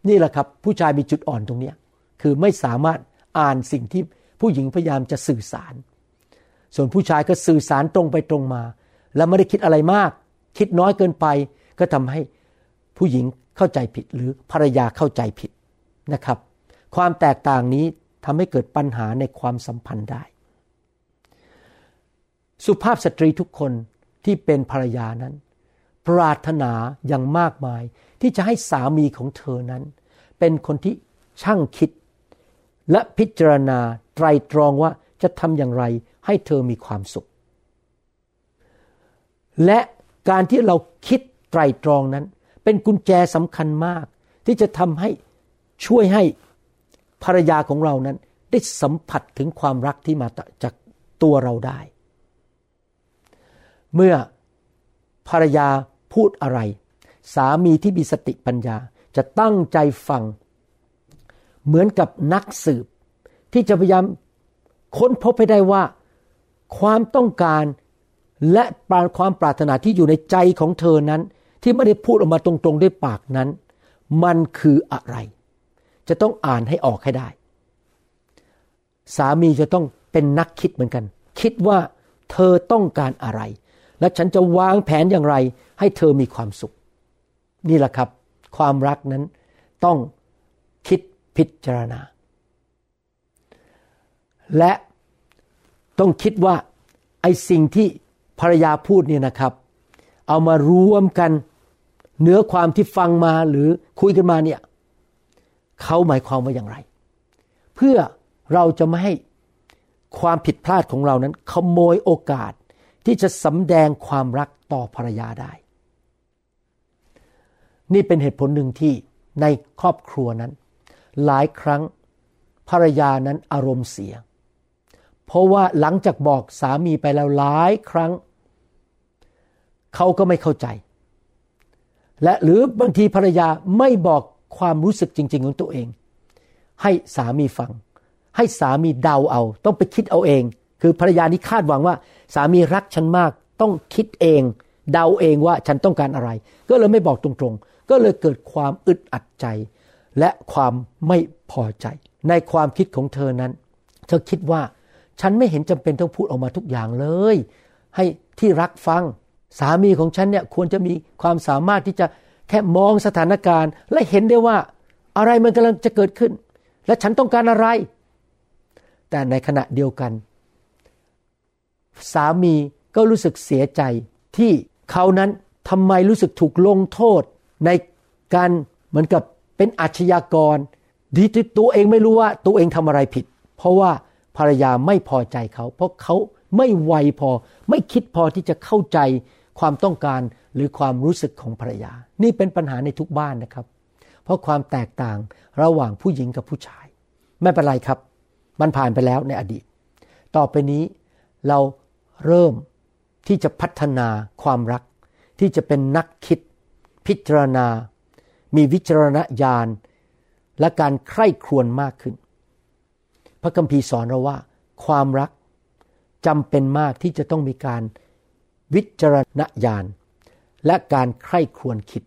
นี่แหละครับ ผู้ชายมีจุดอ่อนตรงเนี้ย คือไม่สามารถอ่านสิ่งที่ผู้หญิงพยายามจะสื่อสาร ส่วนผู้ชายก็สื่อสารตรงไปตรงมา แล้วไม่ได้คิดอะไรมาก คิดน้อยเกินไป ก็ทำให้ผู้หญิงเข้าใจผิดหรือภรรยาเข้าใจผิดนะครับ ความแตกต่างนี้ทำให้เกิดปัญหาในความสัมพันธ์ได้ สุภาพสตรีทุกคนที่เป็นภรรยานั้น ปรารถนาอย่างมากมายที่จะให้สามีของเธอนั้น เป็นคนที่ช่างคิด และพิจารณาไตรตรองว่าจะทำอย่างไรให้เธอมีความสุข และการที่เราคิดไตรตรองนั้น เป็นกุญแจสำคัญมาก ที่จะทำให้ช่วยให้ภรรยาของเรานั้น ได้สัมผัสถึงความรักที่มาจากตัวเราได้ เมื่อภรรยาพูดอะไร สามีที่มีสติปัญญาจะตั้งใจฟัง เหมือนกับนักสืบ ที่จะพยายามค้นพบให้ได้ว่า ความต้องการและปาความปรารถนาที่อยู่ในใจของเธอนั้น ที่ไม่ได้พูดออกมาตรงๆด้วยปากนั้น มันคืออะไร จะต้องอ่านให้ออกให้ได้ สามีจะต้องเป็นนักคิดเหมือนกัน คิดว่าเธอต้องการอะไร และฉันจะวางแผนอย่างไร ให้เธอมีความสุข นี่แหละครับ ความรักนั้นต้อง พิจารณา และต้องคิดว่าไอ้สิ่งที่ภรรยาพูดเนี่ยนะครับ เอามารวมกันเนื้อความที่ฟังมาหรือคุยกันมาเนี่ยเขาหมายความว่าอย่างไร เพื่อเราจะไม่ให้ความผิดพลาดของเรานั้น ขโมยโอกาสที่จะสำแดงความรักต่อภรรยาได้ นี่เป็นเหตุผลหนึ่งที่ในครอบครัวนั้น หลายครั้งภรรยานั้นอารมณ์เสีย เพราะว่าหลังจากบอกสามีไปแล้วหลายครั้ง เขาก็ไม่เข้าใจ และหรือบางทีภรรยาไม่บอกความรู้สึกจริง ๆ ของตัวเอง ให้สามีฟัง ให้สามีเดาเอา ต้องไปคิดเอาเอง คือภรรยานี้คาดหวังว่า สามีรักฉันมาก ต้องคิดเอง เดาเองว่าฉันต้องการอะไร ก็เลยไม่บอกตรงๆ ก็เลยเกิดความอึดอัดใจ และความไม่พอใจ ในความคิดของเธอนั้น เธอคิดว่าฉันไม่เห็นจำเป็นต้องพูดออกมาทุกอย่างเลย ให้ที่รักฟัง สามีของฉันเนี่ยควรจะมีความสามารถที่จะแค่มองสถานการณ์ และเห็นได้ว่าอะไรมันกำลังจะเกิดขึ้น และฉันต้องการอะไร แต่ในขณะเดียวกัน สามีก็รู้สึกเสียใจที่เขานั้นทำไมรู้สึกถูกลงโทษ ในการเหมือนกับ เป็นอาชญากรดีที่ตัวเองไม่รู้ว่าตัวเองทำอะไรผิด เพราะว่าภรรยาไม่พอใจเขา เพราะเขาไม่ไวพอ ไม่คิดพอที่จะเข้าใจความต้องการหรือความรู้สึกของภรรยา นี่เป็นปัญหาในทุกบ้านนะครับ เพราะความแตกต่างระหว่างผู้หญิงกับผู้ชาย ไม่เป็นไรครับ มันผ่านไปแล้วในอดีต ต่อไปนี้เราเริ่มที่จะพัฒนาความรัก ที่จะเป็นนักคิด พิจารณา มีวิจารณญาณและการใคร่ครวญมากขึ้น พระคัมภีร์สอนเราว่า ความรักจำเป็นมากที่จะต้องมีการวิจารณญาณและการใคร่ครวญคิด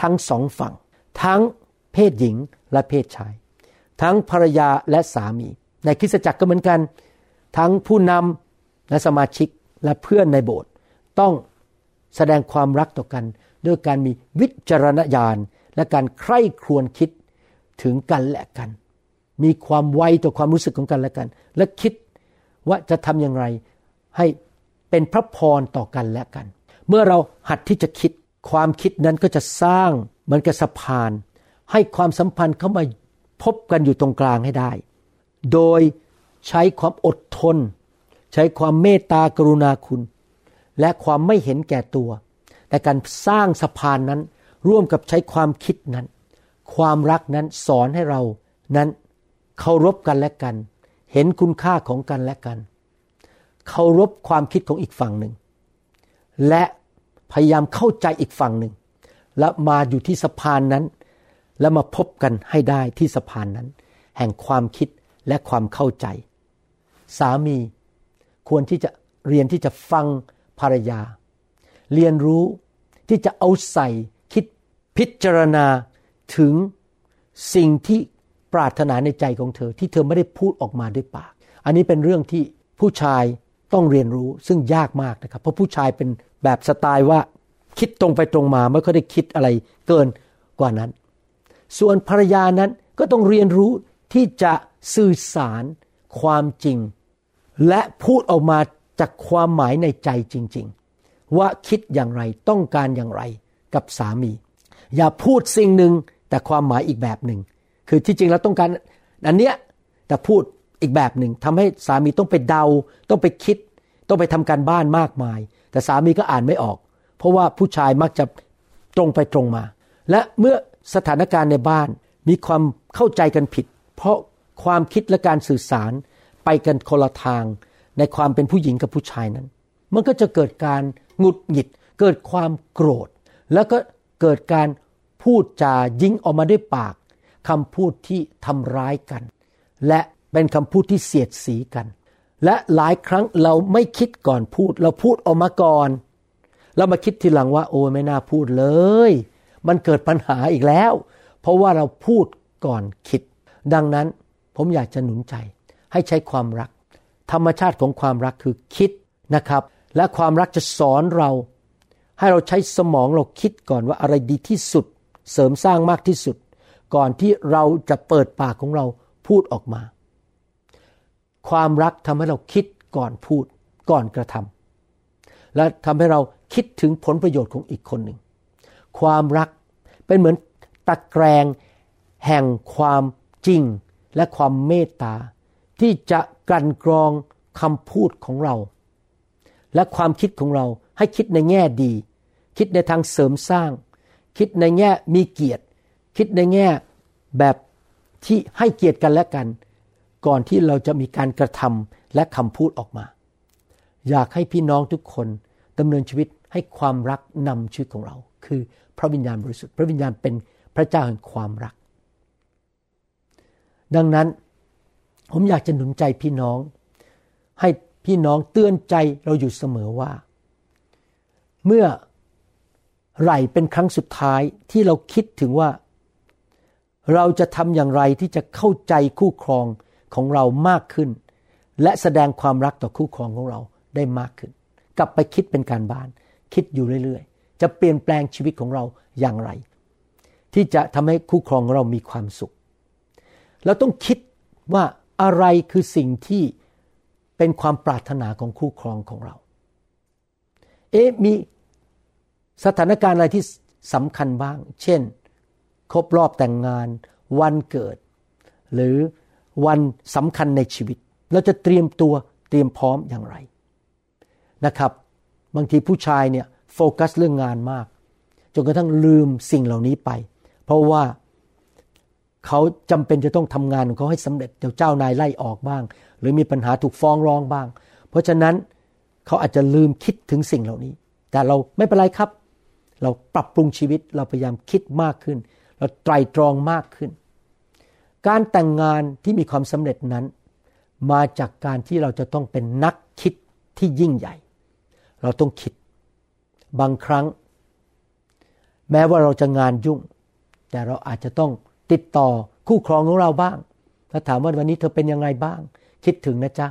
ทั้งสองฝั่ง ทั้งเพศหญิงและเพศชาย ทั้งภรรยาและสามี ในคริสตจักรก็เหมือนกัน ทั้งผู้นำและสมาชิกและเพื่อนในโบสถ์ต้องแสดงความรักต่อกัน ด้วยการมีวิจารณญาณ และการใคร่ครวญคิดถึงกันและกัน มีความไวต่อความรู้สึกของกันและกัน และคิดว่าจะทำอย่างไรให้เป็นพระพรต่อกันและกัน เมื่อเราหัดที่จะคิดความคิดนั้นก็จะสร้างเหมือนกับสะพาน ให้ความสัมพันธ์เข้ามาพบกันอยู่ตรงกลางให้ได้ โดยใช้ความอดทน ใช้ความเมตตากรุณาคุณ และความไม่เห็นแก่ตัว แต่การสร้างสะพานนั้น ร่วมกับใช้ความคิดนั้น ความรักนั้นสอนให้เรานั้นเคารพกันและกัน เห็นคุณค่าของกันและกัน เคารพความคิดของอีกฝั่งหนึ่ง และพยายามเข้าใจอีกฝั่งหนึ่ง และมาอยู่ที่สะพานนั้น แล้วมาพบกันให้ได้ที่สะพานนั้น แห่งความคิดและความเข้าใจ สามีควรที่จะเรียนที่จะฟังภรรยา เรียนรู้ที่จะเอาใส่ พิจารณาถึงสิ่งที่ปรารถนาในใจของเธอ ที่เธอไม่ได้พูดออกมาด้วยปาก อันนี้เป็นเรื่องที่ผู้ชายต้องเรียนรู้ซึ่งยากมากนะครับ เพราะผู้ชายเป็นแบบสไตล์ว่าคิดตรงไปตรงมาไม่ค่อยได้คิดอะไรเกินกว่านั้น ส่วนภรรยานั้นก็ต้องเรียนรู้ที่จะสื่อสารความจริง และพูดออกมาจากความหมายในใจจริง ๆ ว่าคิดอย่างไรต้องการอย่างไรกับสามี อย่าพูดสิ่งหนึ่งแต่ความหมายอีกแบบหนึ่ง คือที่จริงแล้วต้องการอันเนี้ยแต่พูดอีกแบบหนึ่งทำให้สามีต้องไปเดา ต้องไปคิด ต้องไปทำการบ้านมากมาย แต่สามีก็อ่านไม่ออก เพราะว่าผู้ชายมักจะตรงไปตรงมา และเมื่อสถานการณ์ในบ้านมีความเข้าใจกันผิด เพราะความคิดและการสื่อสารไปกันคนละทาง ในความเป็นผู้หญิงกับผู้ชายนั้น มันก็จะเกิดการหงุดหงิด เกิดความโกรธ แล้วก็ เกิดการพูดจายิงออกมาด้วยปากคำพูดที่ทำร้ายกัน และเป็นคำพูดที่เสียดสีกัน และหลายครั้งเราไม่คิดก่อนพูด เราพูดออกมาก่อนเรามาคิดทีหลังว่า โอ้ไม่น่าพูดเลย มันเกิดปัญหาอีกแล้ว เพราะว่าเราพูดก่อนคิด ดังนั้นผมอยากจะหนุนใจ ให้ใช้ความรัก ธรรมชาติของความรักคือคิดนะครับ และความรักจะสอนเรา ให้เราใช้สมองเราคิดก่อนว่าอะไรดีที่สุด เสริมสร้างมากที่สุด ก่อนที่เราจะเปิดปากของเราพูดออกมา ความรักทำให้เราคิดก่อนพูดก่อนกระทำและทำให้เราคิดถึงผลประโยชน์ของอีกคนหนึ่ง ความรักเป็นเหมือนตะแกรงแห่งความจริงและความเมตตา ที่จะกลั่นกรองคำพูดของเรา และความคิดของเรา ให้คิดในแง่ดี คิดในทางเสริมสร้าง คิดในแง่มีเกียรติ คิดในแง่แบบที่ให้เกียรติกันและกัน ก่อนที่เราจะมีการกระทำและคำพูดออกมา อยากให้พี่น้องทุกคนดำเนินชีวิตให้ความรักนำชีวิตของเรา คือพระวิญญาณบริสุทธิ์พระวิญญาณเป็นพระเจ้าแห่งความรัก ดังนั้นผมอยากจะหนุนใจพี่น้อง ให้พี่น้องเตือนใจเราอยู่เสมอว่า เมื่อไหรเป็นครั้งสุดท้ายที่เราคิดถึงว่า เราจะทำอย่างไรที่จะเข้าใจคู่ครองของเรามากขึ้น และแสดงความรักต่อคู่ครองของเราได้มากขึ้น กลับไปคิดเป็นการบ้าน คิดอยู่เรื่อยๆ จะเปลี่ยนแปลงชีวิตของเราอย่างไร ที่จะทำให้คู่ครองของเรามีความสุข เราต้องคิดว่าอะไรคือสิ่งที่เป็นความปรารถนาของคู่ครองของเรา เอ๊ะมี สถานการณ์อะไรที่สำคัญบ้าง เช่น ครบรอบแต่งงาน วันเกิด หรือวันสำคัญในชีวิต เราจะเตรียมตัวเตรียมพร้อมอย่างไรนะครับ บางทีผู้ชายเนี่ยโฟกัสเรื่องงานมาก จนกระทั่งลืมสิ่งเหล่านี้ไป เพราะว่าเขาจำเป็นจะต้องทำงานของเขาให้สำเร็จเดี๋ยวเจ้านายไล่ออกบ้าง หรือมีปัญหาถูกฟ้องร้องบ้าง เพราะฉะนั้นเขาอาจจะลืมคิดถึงสิ่งเหล่านี้ แต่เราไม่เป็นไรครับ เราปรับปรุงชีวิตเราพยายามคิดมากขึ้น เราไตรตรองมากขึ้น การแต่งงานที่มีความสำเร็จนั้น มาจากการที่เราจะต้องเป็นนักคิดที่ยิ่งใหญ่ เราต้องคิด บางครั้ง แม้ว่าเราจะงานยุ่ง แต่เราอาจจะต้องติดต่อคู่ครองของเราบ้างถ้าถามว่าวันนี้เธอเป็นยังไงบ้าง คิดถึงนะจ๊ะ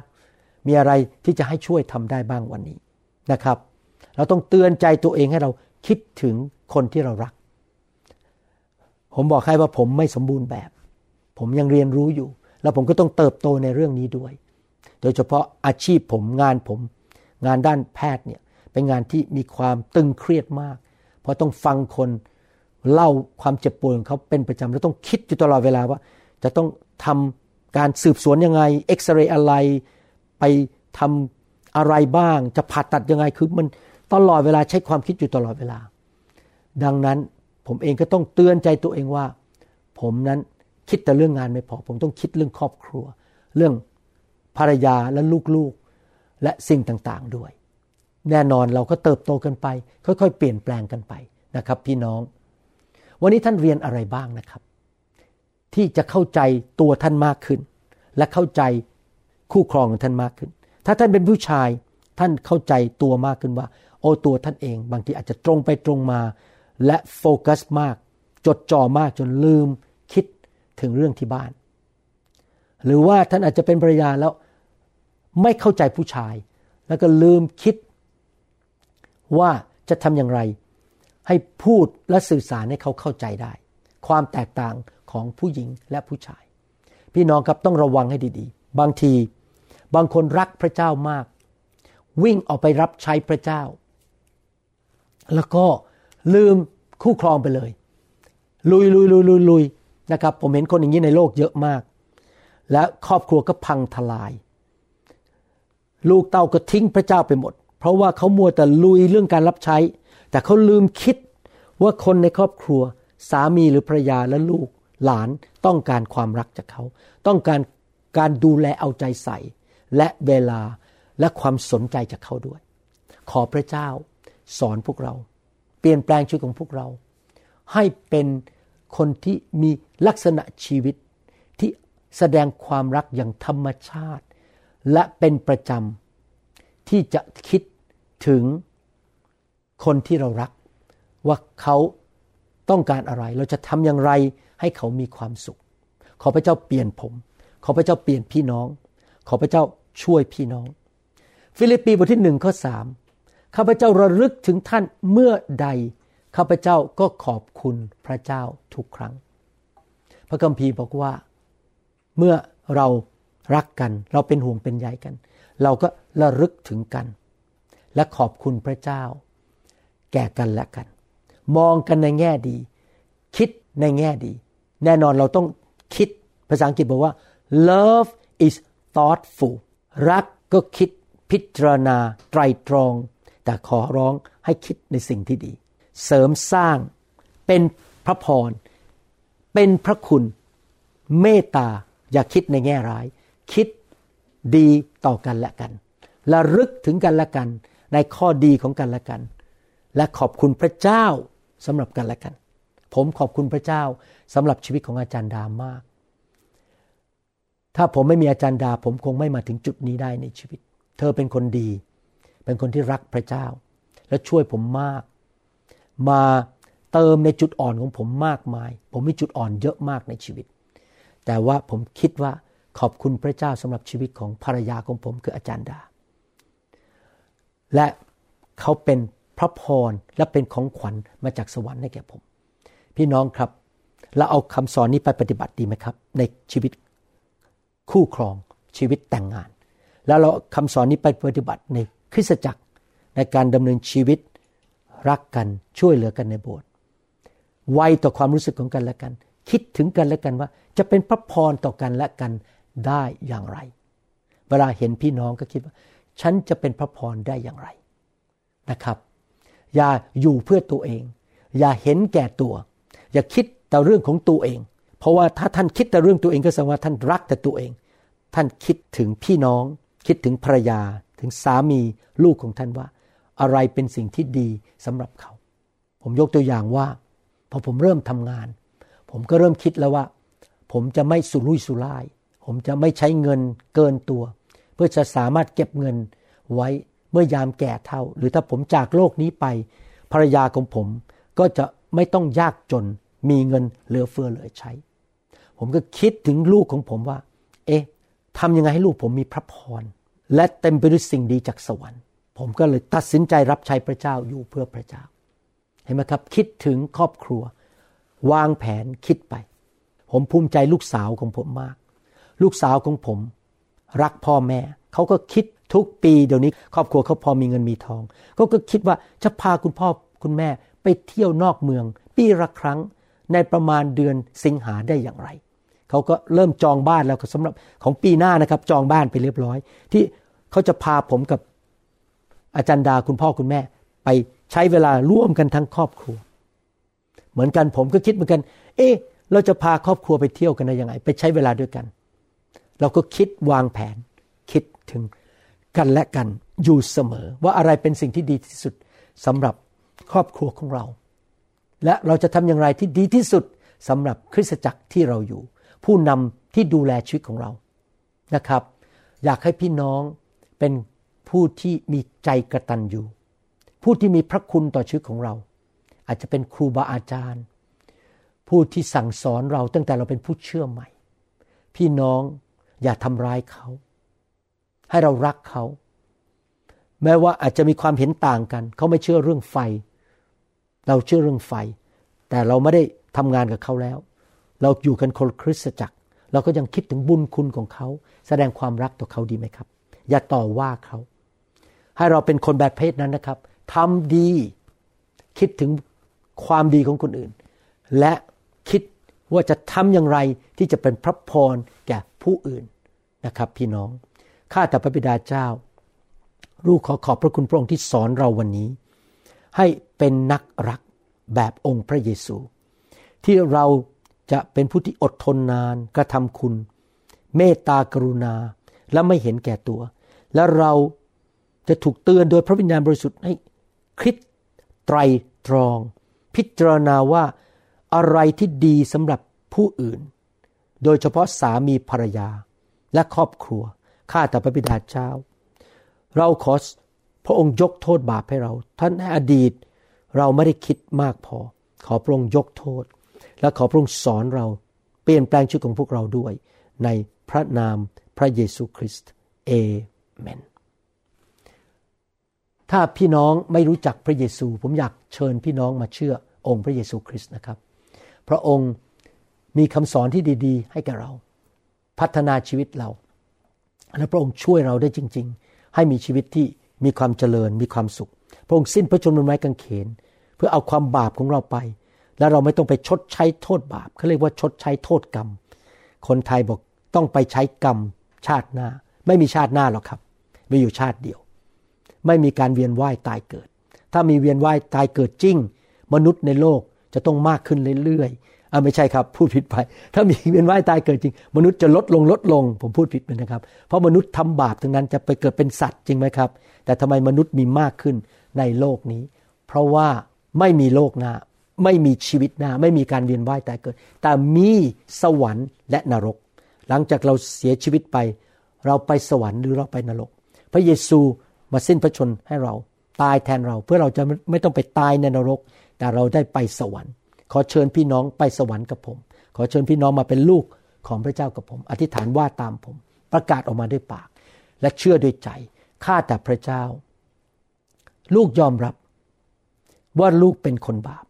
มีอะไรที่จะให้ช่วยทำได้บ้างวันนี้นะครับ เราต้องเตือนใจตัวเองให้เรา คิดถึงคนที่เรารัก ผมบอกให้ว่าผมไม่สมบูรณ์แบบ ผมยังเรียนรู้อยู่ แล้วผมก็ต้องเติบโตในเรื่องนี้ด้วย โดยเฉพาะอาชีพผมงานผม งานด้านแพทย์เนี่ยเป็นงานที่มีความตึงเครียดมาก เพราะต้องฟังคนเล่าความเจ็บป่วดของเขาเป็นประจำแล้วต้องคิดอยู่ตลอดเวลาว่า จะต้องทำการสืบสวนยังไงเอ็กซเรย์อะไร ไปทำอะไรบ้าง จะผ่าตัดยังไงคือมัน ตลอดเวลาใช้ความคิดอยู่ตลอดเวลา ดังนั้นผมเองก็ต้องเตือนใจตัวเองว่า ผมนั้นคิดแต่เรื่องงานไม่พอ ผมต้องคิดเรื่องครอบครัว เรื่องภรรยาและลูกๆและสิ่งต่างๆด้วย แน่นอนเราก็เติบโตกันไป ค่อยๆ เปลี่ยนแปลงกันไปนะครับ พี่น้อง วันนี้ท่านเรียนอะไรบ้างนะครับ ที่จะเข้าใจตัวท่านมากขึ้น และเข้าใจคู่ครองของท่านมากขึ้น ถ้าท่านเป็นผู้ชายท่านเข้าใจตัวมากขึ้นว่า อ้ตัวท่านเอง บางทีอาจจะตรงไปตรงมา และโฟกัสมาก จดจ่อมากจนลืมคิดถึงเรื่องที่บ้าน หรือว่าท่านอาจจะเป็นภรรยาแล้วไม่เข้าใจผู้ชาย แล้วก็ลืมคิด ว่าจะทำอย่างไร ให้พูดและสื่อสารให้เขาเข้าใจได้ ความแตกต่างของผู้หญิงและผู้ชาย พี่น้องครับต้องระวังให้ดีๆ บางทีบางคนรักพระเจ้ามาก วิ่งออกไปรับใช้พระเจ้า แล้วก็ลืมคู่ครองไปเลย ลุยลุยลุยลุยลุยนะครับ ผมเห็นคนอย่างนี้ในโลกเยอะมาก และครอบครัวก็พังทลาย ลูกเต้าก็ทิ้งพระเจ้าไปหมด เพราะว่าเขามัวแต่ลุยเรื่องการรับใช้ แต่เขาลืมคิดว่าคนในครอบครัวสามีหรือภรรยาและลูกหลานต้องการความรักจากเขา ต้องการการดูแลเอาใจใส่ และเวลาและความสนใจจากเขาด้วย ขอพระเจ้า สอนพวกเรา เปลี่ยนแปลงชีวิตของพวกเรา ให้เป็นคนที่มีลักษณะชีวิตที่แสดงความรักอย่างธรรมชาติ และเป็นประจำที่จะคิดถึงคนที่เรารัก ว่าเขาต้องการอะไร เราจะทำอย่างไรให้เขามีความสุข ขอพระเจ้าเปลี่ยนผม ขอพระเจ้าเปลี่ยนพี่น้อง ขอพระเจ้าช่วยพี่น้อง ฟิลิปปีบทที่หนึ่งข้อสาม ข้าพเจ้าระลึกถึงท่านเมื่อใด ข้าพเจ้าก็ขอบคุณพระเจ้าทุกครั้ง พระคัมภีร์บอกว่า เมื่อเรารักกัน เราเป็นห่วงเป็นใยกัน เราก็ระลึกถึงกัน และขอบคุณพระเจ้า แก่กันและกัน มองกันในแง่ดี คิดในแง่ดี แน่นอนเราต้องคิดภาษาอังกฤษบอกว่า love is thoughtful รักก็คิดพิจารณาไตรตรอง แต่ขอร้องให้คิดในสิ่งที่ดี เสริมสร้างเป็นพระพร เป็นพระคุณ เมตตาอย่าคิดในแง่ร้าย คิดดีต่อกันและกันระลึกถึงกันและกัน ในข้อดีของกันและกัน และขอบคุณพระเจ้าสำหรับกันและกัน ผมขอบคุณพระเจ้าสำหรับชีวิตของอาจารย์ดามาก ถ้าผมไม่มีอาจารย์ดา ผมคงไม่มาถึงจุดนี้ได้ในชีวิต เธอเป็นคนดี เป็นคนที่รักพระเจ้า และช่วยผมมาก มาเติมในจุดอ่อนของผมมากมาย ผมมีจุดอ่อนเยอะมากในชีวิต แต่ว่าผมคิดว่าขอบคุณพระเจ้าสำหรับชีวิตของภรรยาของผมคืออาจารย์ดา และเขาเป็นพระพรและเป็นของขวัญมาจากสวรรค์ให้แก่ผม พี่น้องครับเราเอาคำสอนนี้ไปปฏิบัติดีไหมครับ ในชีวิตคู่ครองชีวิตแต่งงาน แล้วเราคำสอนนี้ไปปฏิบัติใน คริสตจักรในการดำเนินชีวิตรักกันช่วยเหลือกันในโบสถ์ไวต่อความรู้สึกของกันและกัน คิดถึงกันและกันว่า จะเป็นพระพรต่อกันและกันได้อย่างไร เวลาเห็นพี่น้องก็คิดว่า ฉันจะเป็นพระพรได้อย่างไรนะครับ อย่าอยู่เพื่อตัวเอง อย่าเห็นแก่ตัว อย่าคิดแต่เรื่องของตัวเอง เพราะว่าถ้าท่านคิดแต่เรื่องตัวเองก็แสดงว่าท่านรักแต่ตัวเอง ท่านคิดถึงพี่น้อง คิดถึงภรรยา ถึงสามีลูกของท่านว่า อะไรเป็นสิ่งที่ดีสำหรับเขา ผมยกตัวอย่างว่า พอผมเริ่มทำงาน ผมก็เริ่มคิดแล้วว่า ผมจะไม่สุรุ่ยสุร่าย ผมจะไม่ใช้เงินเกินตัว เพื่อจะสามารถเก็บเงินไว้เมื่อยามแก่เท่า หรือถ้าผมจากโลกนี้ไป ภรรยาของผมก็จะไม่ต้องยากจนมีเงินเหลือเฟือเหลือใช้ ผมก็คิดถึงลูกของผมว่า เอ๊ะทำยังไงให้ลูกผมมีพระพร และเต็มไปด้วยสิ่งดีจากสวรรค์ ผมก็เลยตัดสินใจรับใช้พระเจ้าอยู่เพื่อพระเจ้า เห็นไหมครับ คิดถึงครอบครัว วางแผนคิดไป ผมภูมิใจลูกสาวของผมมาก ลูกสาวของผม รักพ่อแม่ เขาก็คิดทุกปีเดี๋ยวนี้ ครอบครัวเขาพอมีเงินมีทองเขาก็คิดว่าจะพาคุณพ่อคุณแม่ไปเที่ยวนอกเมือง ปีละครั้งในประมาณเดือนสิงหาได้อย่างไร เขาก็เริ่มจองบ้านแล้วสำหรับของปีหน้านะครับ จองบ้านไปเรียบร้อย ที่เขาจะพาผมกับอาจารย์ดาคุณพ่อคุณแม่ ไปใช้เวลาร่วมกันทั้งครอบครัว เหมือนกันผมก็คิดเหมือนกัน เอ๊ะเราจะพาครอบครัวไปเที่ยวกันได้ยังไง ไปใช้เวลาด้วยกัน เราก็คิดวางแผน คิดถึงกันและกันอยู่เสมอ ว่าอะไรเป็นสิ่งที่ดีที่สุดสำหรับครอบครัวของเรา และเราจะทำอย่างไรที่ดีที่สุดสำหรับคริสตจักรที่เราอยู่ ผู้นำที่ดูแลชีวิตของเรานะครับ อยากให้พี่น้องเป็นผู้ที่มีใจกระตันอยู่ ผู้ที่มีพระคุณต่อชีวิตของเรา อาจจะเป็นครูบาอาจารย์ ผู้ที่สั่งสอนเราตั้งแต่เราเป็นผู้เชื่อใหม่ พี่น้องอย่าทำร้ายเขา ให้เรารักเขา แม้ว่าอาจจะมีความเห็นต่างกัน เขาไม่เชื่อเรื่องไฟ เราเชื่อเรื่องไฟ แต่เราไม่ได้ทำงานกับเขาแล้ว เราอยู่กันคนคริสตจักร เราก็ยังคิดถึงบุญคุณของเขา แสดงความรักต่อเขาดีไหมครับ อย่าต่อว่าเขา ให้เราเป็นคนแบบเพศนั้นนะครับทำดี คิดถึงความดีของคนอื่น และคิดว่าจะทำอย่างไรที่จะเป็นพระพรแก่ผู้อื่นนะครับ พี่น้องข้าแต่พระบิดาเจ้า ลูกขอขอบพระคุณพระองค์ที่สอนเราวันนี้ ให้เป็นนักรักแบบองค์พระเยซู ที่เรา จะเป็นผู้ที่อดทนนานกระทำคุณ เมตตากรุณาและไม่เห็นแก่ตัว และเราจะถูกเตือนโดยพระวิญญาณบริสุทธิ์ให้คิดไตรตรอง พิจารณาว่าอะไรที่ดีสำหรับผู้อื่น โดยเฉพาะสามีภรรยาและครอบครัว ข้าแต่พระบิดาเจ้า เราขอพระองค์ยกโทษบาปให้เรา ท่านในอดีตเราไม่ได้คิดมากพอ ขอพระองค์ยกโทษ และขอพระองค์สอนเราเปลี่ยนแปลงชีวิตของพวกเราด้วย ในพระนามพระเยซูคริสต์เอเมนถ้าพี่น้องไม่รู้จักพระเยซู ผมอยากเชิญพี่น้องมาเชื่อองค์พระเยซูคริสต์นะครับ พระองค์มีคำสอนที่ดี ๆ ให้แก่เรา พัฒนาชีวิตเรา และพระองค์ช่วยเราได้จริง ๆ ให้มีชีวิตที่มีความเจริญมีความสุข พระองค์สิ้นพระชนม์บนไม้กางเขน เพื่อเอาความบาปของเราไป แล้วเราไม่ต้องไปชดใช้โทษบาปเขาเรียกว่าชดใช้โทษกรรม คนไทยบอกต้องไปใช้กรรมชาติหน้า ไม่มีชาติหน้าหรอกครับ มีอยู่ชาติเดียว ไม่มีการเวียนว่ายตายเกิด ถ้ามีเวียนว่ายตายเกิดจริง มนุษย์ในโลกจะต้องมากขึ้นเรื่อยๆอ่าไม่ใช่ครับ พูดผิดไป ถ้ามีเวียนว่ายตายเกิดจริง มนุษย์จะลดลงลดลง ผมพูดผิดไปนะครับ เพราะมนุษย์ทำบาปทั้งนั้นจะไปเกิดเป็นสัตว์จริงไหมครับ แต่ทำไมมนุษย์มีมากขึ้นในโลกนี้ เพราะว่าไม่มีโลกหน้า ไม่มีชีวิตหน้า ไม่มีการเวียนว่ายแต่เกิด แต่มีสวรรค์และนรก หลังจากเราเสียชีวิตไป เราไปสวรรค์หรือเราไปนรก พระเยซูมาสิ้นพระชนให้เราตายแทนเราเพื่อเราจะไม่ต้องไปตายในนรก แต่เราได้ไปสวรรค์ ขอเชิญพี่น้องไปสวรรค์กับผม ขอเชิญพี่น้องมาเป็นลูกของพระเจ้ากับผม อธิษฐานว่าตามผม ประกาศออกมาด้วยปาก และเชื่อด้วยใจข้าแต่พระเจ้า ลูกยอมรับว่าลูกเป็นคนบาป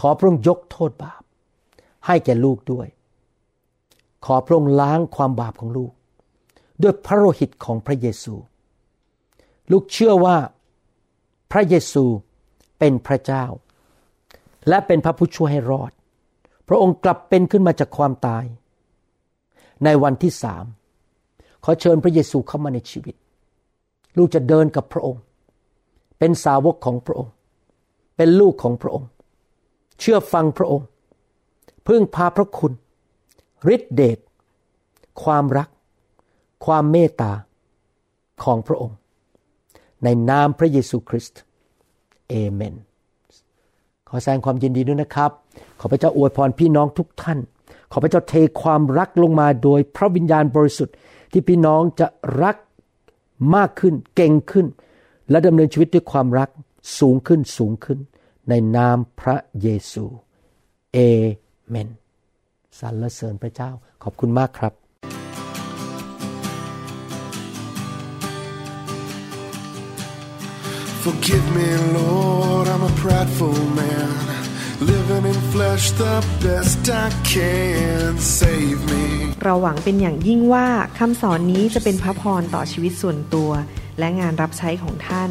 ขอพระองค์ยกโทษบาป ให้แก่ลูกด้วย ขอพระองค์ล้างความบาปของลูก ด้วยพระโลหิตของพระเยซู ลูกเชื่อว่าพระเยซูเป็นพระเจ้า และเป็นพระผู้ช่วยให้รอด พระองค์กลับเป็นขึ้นมาจากความตาย ในวันที่สามขอเชิญพระเยซูเข้ามาในชีวิต ลูกจะเดินกับพระองค์ เป็นสาวกของพระองค์ เป็นลูกของพระองค์ เชื่อฟังพระองค์ พึ่งพาพระคุณฤทธิเดชความรัก ความเมตตาของพระองค์ ในนามพระเยซูคริสต์เอเมน ขอแสดงความยินดีด้วยนะครับ ขอพระเจ้าอวยพรพี่น้องทุกท่าน ขอพระเจ้าเทความรักลงมาโดยพระวิญญาณบริสุทธิ์ ที่พี่น้องจะรักมากขึ้น เก่งขึ้น และดำเนินชีวิตด้วยความรักสูงขึ้นสูงขึ้น ในนามพระเยซูเอเมนสรรเสริญพระเจ้าขอบคุณมากครับ Forgive me, Lord, I'm a prideful man. Living in flesh the best I can. Save me. เราหวังเป็นอย่างยิ่งว่าคำสอนนี้จะเป็นพระพรต่อชีวิตส่วนตัว และงานรับใช้ของท่าน